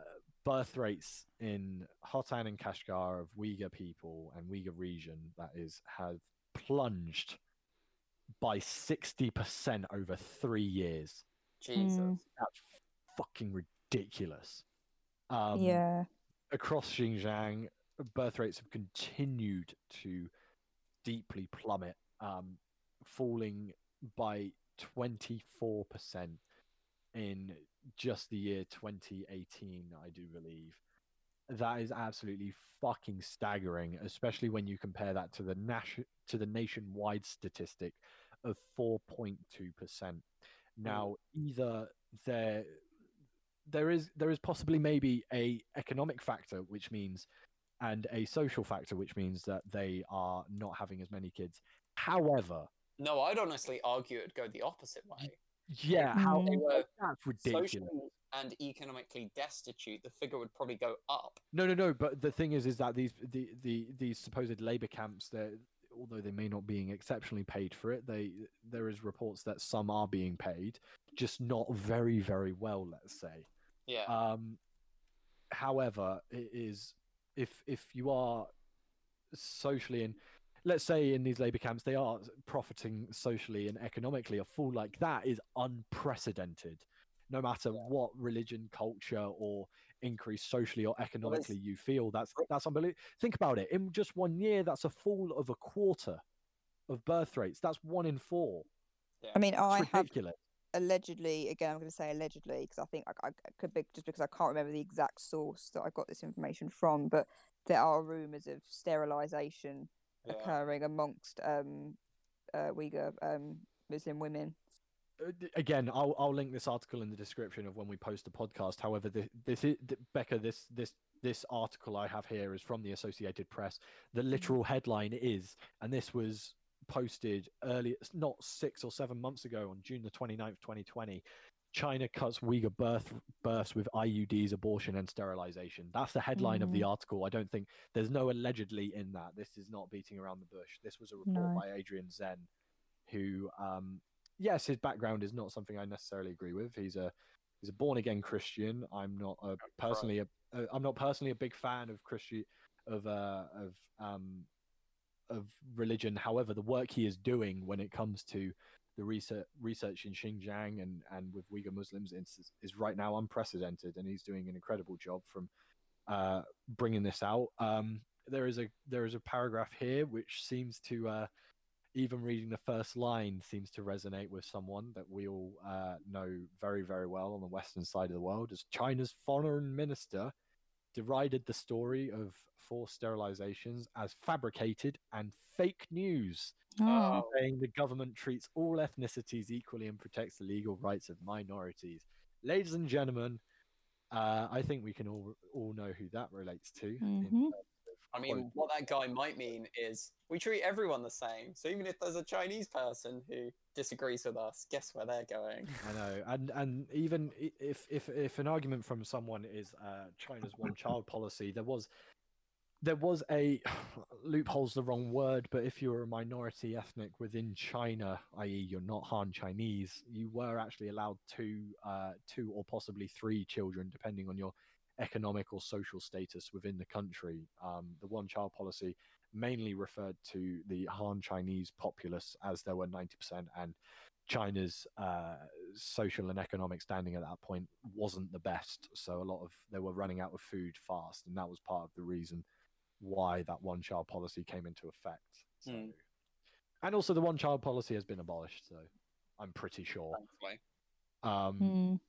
birth rates in Hotan and Kashgar of Uyghur people and Uyghur region that is have plunged by 60% over three years Jesus. Mm. that's fucking ridiculous. Um, yeah. Across Xinjiang, birth rates have continued to deeply plummet, um, falling by 24% in just the year 2018, I do believe. That is absolutely fucking staggering, especially when you compare that to the nation to the nationwide statistic of 4.2%. Now, either there there is there is possibly maybe a economic factor which means and a social factor which means that they are not having as many kids. However, No, I'd honestly argue it'd go the opposite way. yeah, how Mm. They were that's ridiculous. socially and economically destitute. The figure would probably go up. No, no, no. But the thing is, is that these the the these supposed labor camps, they although they may not being exceptionally paid for it, they there is reports that some are being paid, just not very very well. Let's say. Yeah. Um, however, it is if if you are socially and let's say in these labor camps they are profiting socially and economically, a fall like that is unprecedented. No matter what religion, culture, or increase socially or economically you feel, that's that's unbelievable. Think about it. In just one year, that's a fall of a quarter of birth rates. That's one in four. I mean, It's I have ridiculous. Allegedly again i'm going to say allegedly because i think I, I could be just because i can't remember the exact source that i got this information from but there are rumors of sterilization yeah. occurring amongst um uh uyghur um muslim women. Uh, again i'll i'll link this article in the description of when we post the podcast. However this, this is becca this this this article i have here is from the associated press. The literal headline is and this was posted early not six or seven months ago on june the 29th 2020 china cuts uyghur birth births with iuds abortion and sterilization that's the headline of the article i don't think there's no allegedly in that this is not beating around the bush this was a report No. by Adrian Zenz who um yes, his background is not something I necessarily agree with. He's a he's a born again Christian. I'm not a, personally a, a I'm not personally a big fan of Christian of uh of um of religion. However, the work he is doing when it comes to the research research in Xinjiang and and with Uyghur Muslims is, is right now unprecedented, and he's doing an incredible job from uh, bringing this out. Um, there is a there is a paragraph here which seems to uh, even reading the first line seems to resonate with someone that we all uh, know very very well on the western side of the world as China's foreign minister derided the story of forced sterilizations as fabricated and fake news, Oh. saying the government treats all ethnicities equally and protects the legal rights of minorities. Ladies and gentlemen, uh, I think we can all all know who that relates to. in Mhm. I mean, what that guy might mean is we treat everyone the same. So even if there's a Chinese person who disagrees with us, guess where they're going? I know, and and even if if if an argument from someone is uh, China's one child policy, there was there was a loophole's the wrong word, but if you were a minority ethnic within China, i.e., you're not Han Chinese, you were actually allowed two uh, two or possibly three children, depending on your economic or social status within the country. Um, the one child policy mainly referred to the Han Chinese populace, as there were 90%, and China's uh, social and economic standing at that point wasn't the best. So a lot of they were running out of food fast, and that was part of the reason why that one child policy came into effect. So, Hmm. and also the one child policy has been abolished. So I'm pretty sure. Um, Mm.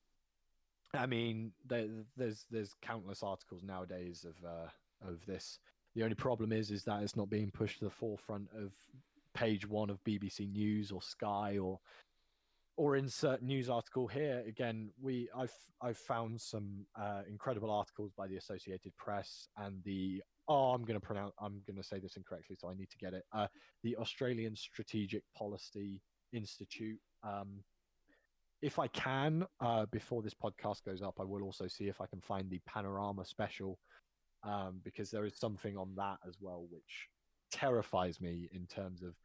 I mean, there, there's there's countless articles nowadays of uh, of this. The only problem is is that it's not being pushed to the forefront of page one of BBC News or Sky or or insert news article here. Again, we I've I've found some uh, incredible articles by the Associated Press and the oh I'm going to pronounce I'm going to say this incorrectly, so I need to get it. Uh, the Australian Strategic Policy Institute. Um, if I can, uh, before this podcast goes up, I will also see if I can find the Panorama special, um, because there is something on that as well which terrifies me in terms of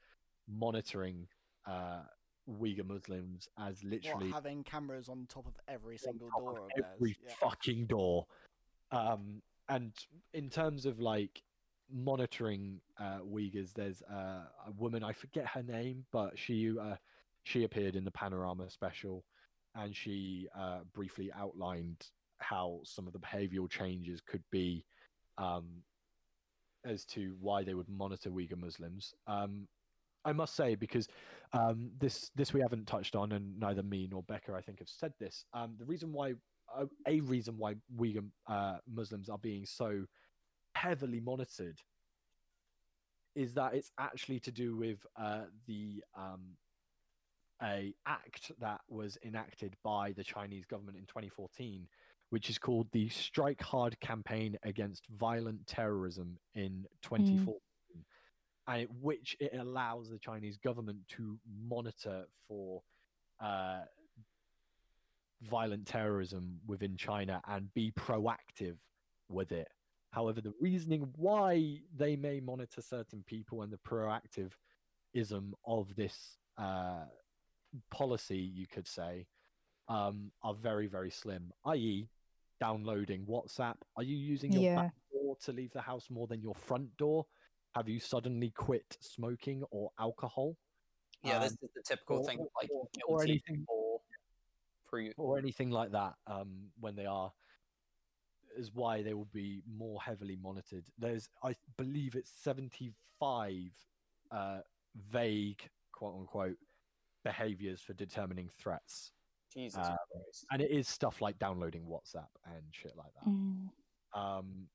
monitoring uh, Uyghur Muslims as What, literally having cameras on top of every single door of of every. Yeah. fucking door. Um, and in terms of like monitoring uh, Uyghurs, there's uh, a woman I forget her name, but she uh, she appeared in the Panorama special, and she uh, briefly outlined how some of the behavioural changes could be um, as to why they would monitor Uyghur Muslims. Um, I must say because um, this this we haven't touched on, and neither me nor Becca I think have said this. Um, the reason why uh, a reason why Uyghur uh, Muslims are being so heavily monitored is that it's actually to do with uh, the um, a act that was enacted by the Chinese government in 2014, which is called the Strike Hard Campaign Against Violent Terrorism in 2014, and it, which it allows the Chinese government to monitor for uh, violent terrorism within China and be proactive with it. However, the reasoning why they may monitor certain people and the proactivism of this uh, policy, you could say, um, are very, very slim. I.e., downloading WhatsApp. Are you using your Yeah. back door to leave the house more than your front door? Have you suddenly quit smoking or alcohol? Yeah, this Um, is the typical or- thing of like or- or anything- or pre or anything like that um, when they are is why they will be more heavily monitored. There's, I believe, it's 75 uh, vague, quote unquote, behaviors for determining threats, Jesus uh, Christ. and it is stuff like downloading WhatsApp and shit like that. Mm. Um,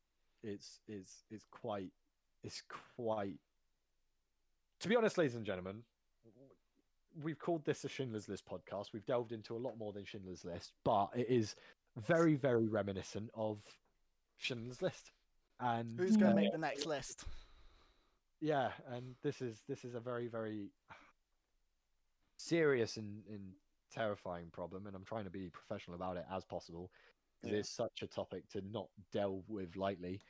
it's it's it's quite it's quite. To be honest, ladies and gentlemen, we've called this a Schindler's List podcast. We've delved into a lot more than Schindler's List, but it is very, very reminiscent of Schindler's List. And Who's going uh, to make the next list? yeah, and this is this is a very, very serious and, and terrifying problem, and I'm trying to be professional about it as possible Yeah. it's such a topic to not delve with lightly.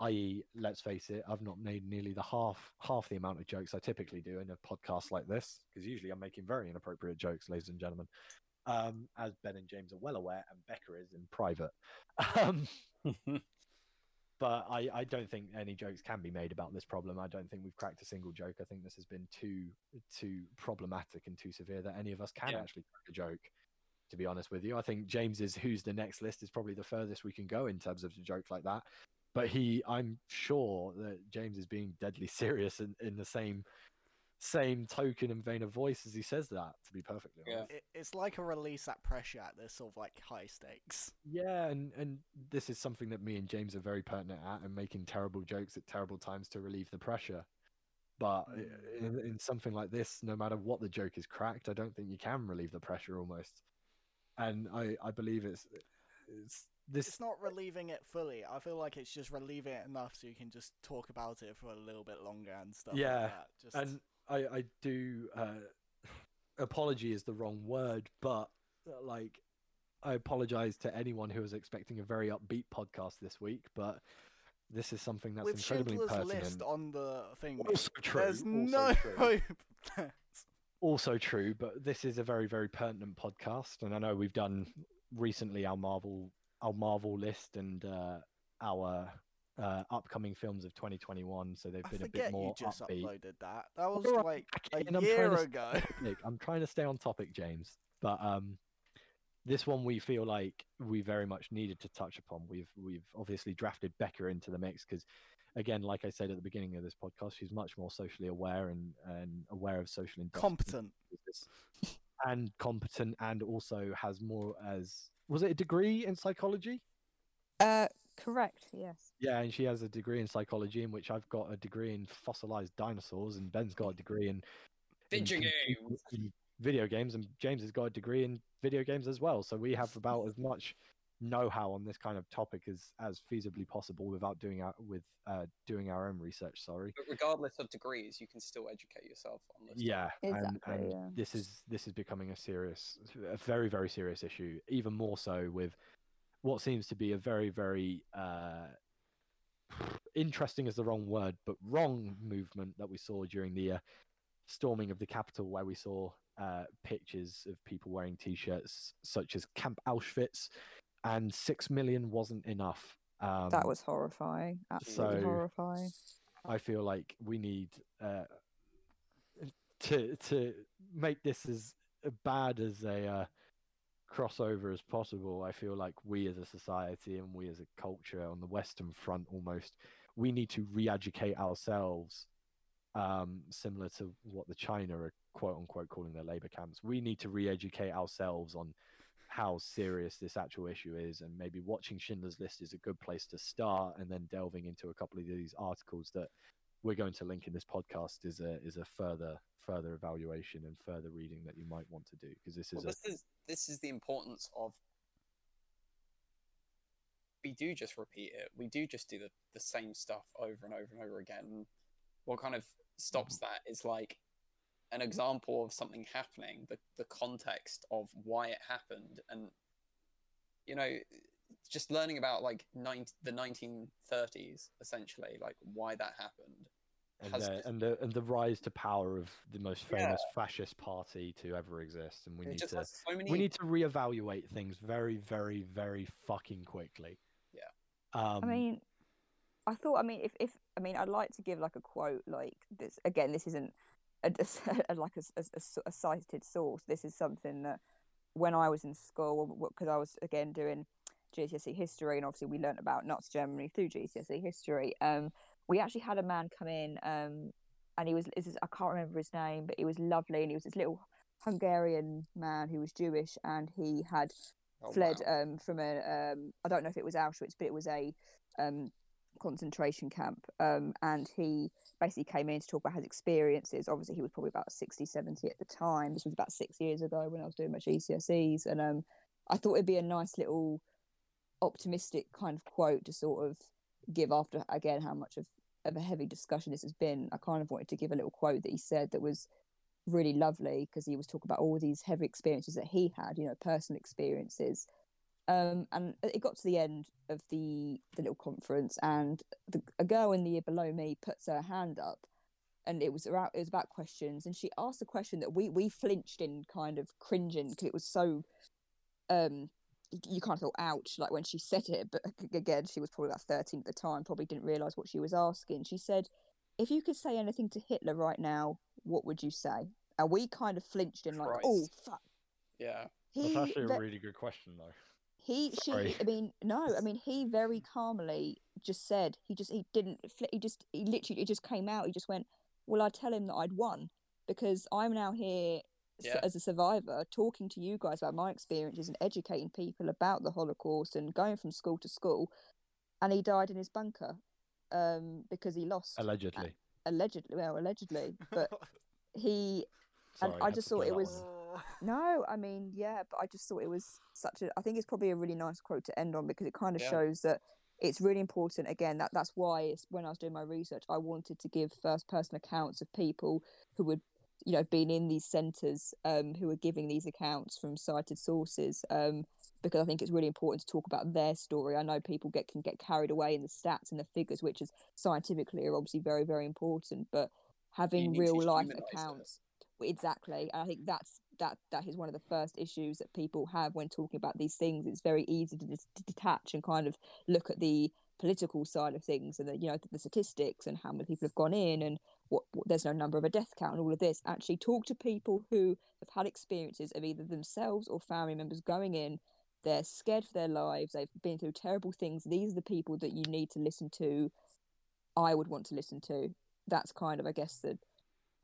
I.e., let's face it, I've not made nearly the half half the amount of jokes I typically do in a podcast like this because usually I'm making very inappropriate jokes, ladies and gentlemen, um, as Ben and James are well aware, and Becca is in private. Um, but I, I don't think any jokes can be made about this problem. I don't think we've cracked a single joke. I think this has been too too problematic and too severe that any of us can Yeah. actually crack a joke. To be honest with you, I think James's "Who's the Next" list is probably the furthest we can go in terms of a joke like that. But he, I'm sure that James is being deadly serious in, in the same same token and vein of voice as he says that. To be perfectly Yeah. honest. It, it's like a release that pressure at this sort of like high stakes. Yeah, and and this is something that me and James are very pertinent at, and making terrible jokes at terrible times to relieve the pressure. But i- mm. in, in something like this, no matter what the joke is cracked, I don't think you can relieve the pressure almost. And I I believe it's it's this It's not relieving it fully. I feel like it's just relieving it enough so you can just talk about it for a little bit longer and stuff Yeah, like that. Just and I I do uh, apology is the wrong word, but uh, like I apologize to anyone who was expecting a very upbeat podcast this week, but this is something that's with incredibly Schindler's pertinent. List on the thing, Also true. there's also no true. hope. also true, but this is a very, very pertinent podcast, and I know we've done recently our Marvel, our Marvel list, and uh, our uh, upcoming films of 2021. So they've I been a bit more you just upbeat. uploaded that. That was Alright, like a and I'm trying year to ago. Nick, I'm trying to stay on topic, James, but um, this one we feel like we very much needed to touch upon. We've we've obviously drafted Becca into the mix because, again, like I said at the beginning of this podcast, she's much more socially aware and and aware of social injustice Competent. and competent, and also has more as was it a degree in psychology? Uh, correct. Yes. Yeah, and she has a degree in psychology, in which I've got a degree in fossilized dinosaurs, and Ben's got a degree in in Video computer- games. in video games, and James has got a degree in video games as well. So we have about as much know-how on this kind of topic as as feasibly possible without doing our with uh, doing our own research. Sorry. But regardless of degrees, you can still educate yourself on this. Yeah, and, Exactly, and yeah. this is this is becoming a serious, a very very serious issue. Even more so with what seems to be a very very uh, interesting is the wrong word, but wrong movement that we saw during the uh, storming of the Capitol, where we saw uh, pictures of people wearing T-shirts such as Camp Auschwitz, and six million wasn't enough. Um, that was horrifying. Absolutely so- horrifying. I feel like we need uh, to to make this as bad as a uh, crossover as possible. I feel like we as a society and we as a culture on the Western Front almost we need to re-educate ourselves, um, similar to what the China are quote unquote calling their labor camps. We need to re-educate ourselves on how serious this actual issue is and maybe watching Schindler's List is a good place to start and then delving into a couple of these articles that we're going to link in this podcast is a is a further further evaluation and further reading that you might want to do because this is Well, this is this is the importance of. We do just repeat it. We do just do the, the same stuff over and over and over again. What kind of stops that is like an example of something happening, the the context of why it happened, and you know, just learning about like nine, the 1930s essentially, like why that happened. and has the, just- and the and the rise to power of the most Yeah. famous fascist party to ever exist and we it need to has so many. we need to reevaluate things very very very fucking quickly Yeah. um I mean, I thought. I mean, if if I mean, I'd like to give like a quote like this. Again, this isn't a, a- like a, s- a s- a s- a cited source. This is something that when I was in school, because I was again doing GCSE history, and obviously we learnt about Nazi Germany through GCSE history. Um, we actually had a man come in, um, and he was this is, I can't remember his name, but he was lovely, and he was this little Hungarian man who was Jewish, and he had Oh, fled wow. um, from a um, I don't know if it was Auschwitz, but it was a um, concentration camp. Um, and he basically came in to talk about his experiences. Obviously, he was probably about 60, 70 at the time. This was about six years ago when I was doing my GCSEs. And um, I thought it'd be a nice little optimistic kind of quote to sort of give after, again, how much of, of a heavy discussion this has been. I kind of wanted to give a little quote that he said that was really lovely because he was talking about all these heavy experiences that he had, you know, personal experiences. Um, and it got to the end of the the little conference, and the, a girl in the year below me puts her hand up, and it was about it was about questions, and she asked a question that we we flinched in, kind of cringing because it was so, um, you kind of thought, ouch, like when she said it. But again, she was probably about 13 at the time, probably didn't realize what she was asking. She said, if you could say anything to Hitler right now, what would you say? And we kind of flinched and like, oh, fuck. Yeah. That's actually a ve- really good question, though. he, Sorry. she, I mean, no, I mean, he very calmly just said, he just, he didn't, he just, he literally, it just came out. He just went, well, I'd tell him that I'd won because I'm now here s- Yeah. as a survivor talking to you guys about my experiences and educating people about the Holocaust and going from school to school. And he died in his bunker um, because he lost, Allegedly. allegedly, well, allegedly, but he, and Sorry, I just thought it was- no, I mean, yeah, but I just thought it was such a. I think it's probably a really nice quote to end on because it kind of Yeah. shows that it's really important. Again, that that's why it's when I was doing my research, I wanted to give first person accounts of people who would, you know, been in these centres, um, who are giving these accounts from cited sources, um, because I think it's really important to talk about their story. I know people get can get carried away in the stats and the figures, which is scientifically are obviously very very important, but having real life accounts exactly and i think that's that that is one of the first issues that people have when talking about these things it's very easy to, to detach and kind of look at the political side of things and the you know the statistics and how many people have gone in and what, what there's no number of a death count and all of this actually talk to people who have had experiences of either themselves or family members going in they're scared for their lives they've been through terrible things these are the people that you need to listen to i would want to listen to. That's kind of i guess the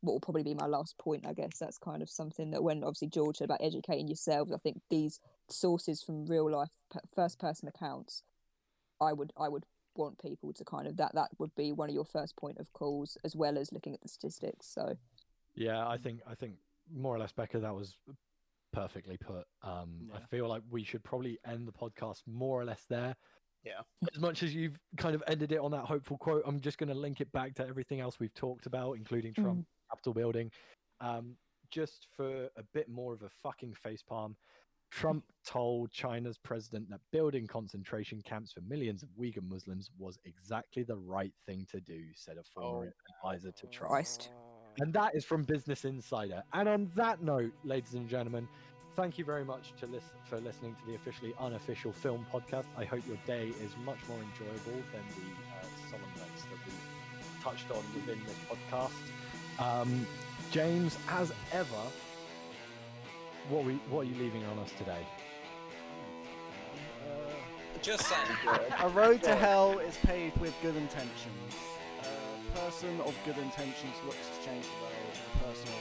what will probably be my last point i guess. That's kind of something that when obviously george said about educating yourselves i think these sources from real life first person accounts i would i would want people to kind of that that would be one of your first point of calls as well as looking at the statistics so Yeah, I think I think more or less, Becca, that was perfectly put. Um, I feel like we should probably end the podcast more or less there. Yeah. As much as you've kind of ended it on that hopeful quote, I'm just going to link it back to everything else we've talked about, including Trump, Capitol building. Um, just for a bit more of a fucking facepalm, Trump told China's president that building concentration camps for millions of Uyghur Muslims was exactly the right thing to do, said a former Oh. advisor to Trump. Christ. And that is from Business Insider. And on that note, ladies and gentlemen, thank you very much to lis- for listening to the officially unofficial film podcast. I hope your day is much more enjoyable than the uh, solemn notes that we touched on within this podcast. Um, James, as ever, what we what are you leaving on us today? Uh, just saying. A road to hell is paved with good intentions. A person of good intentions looks to change the world. A person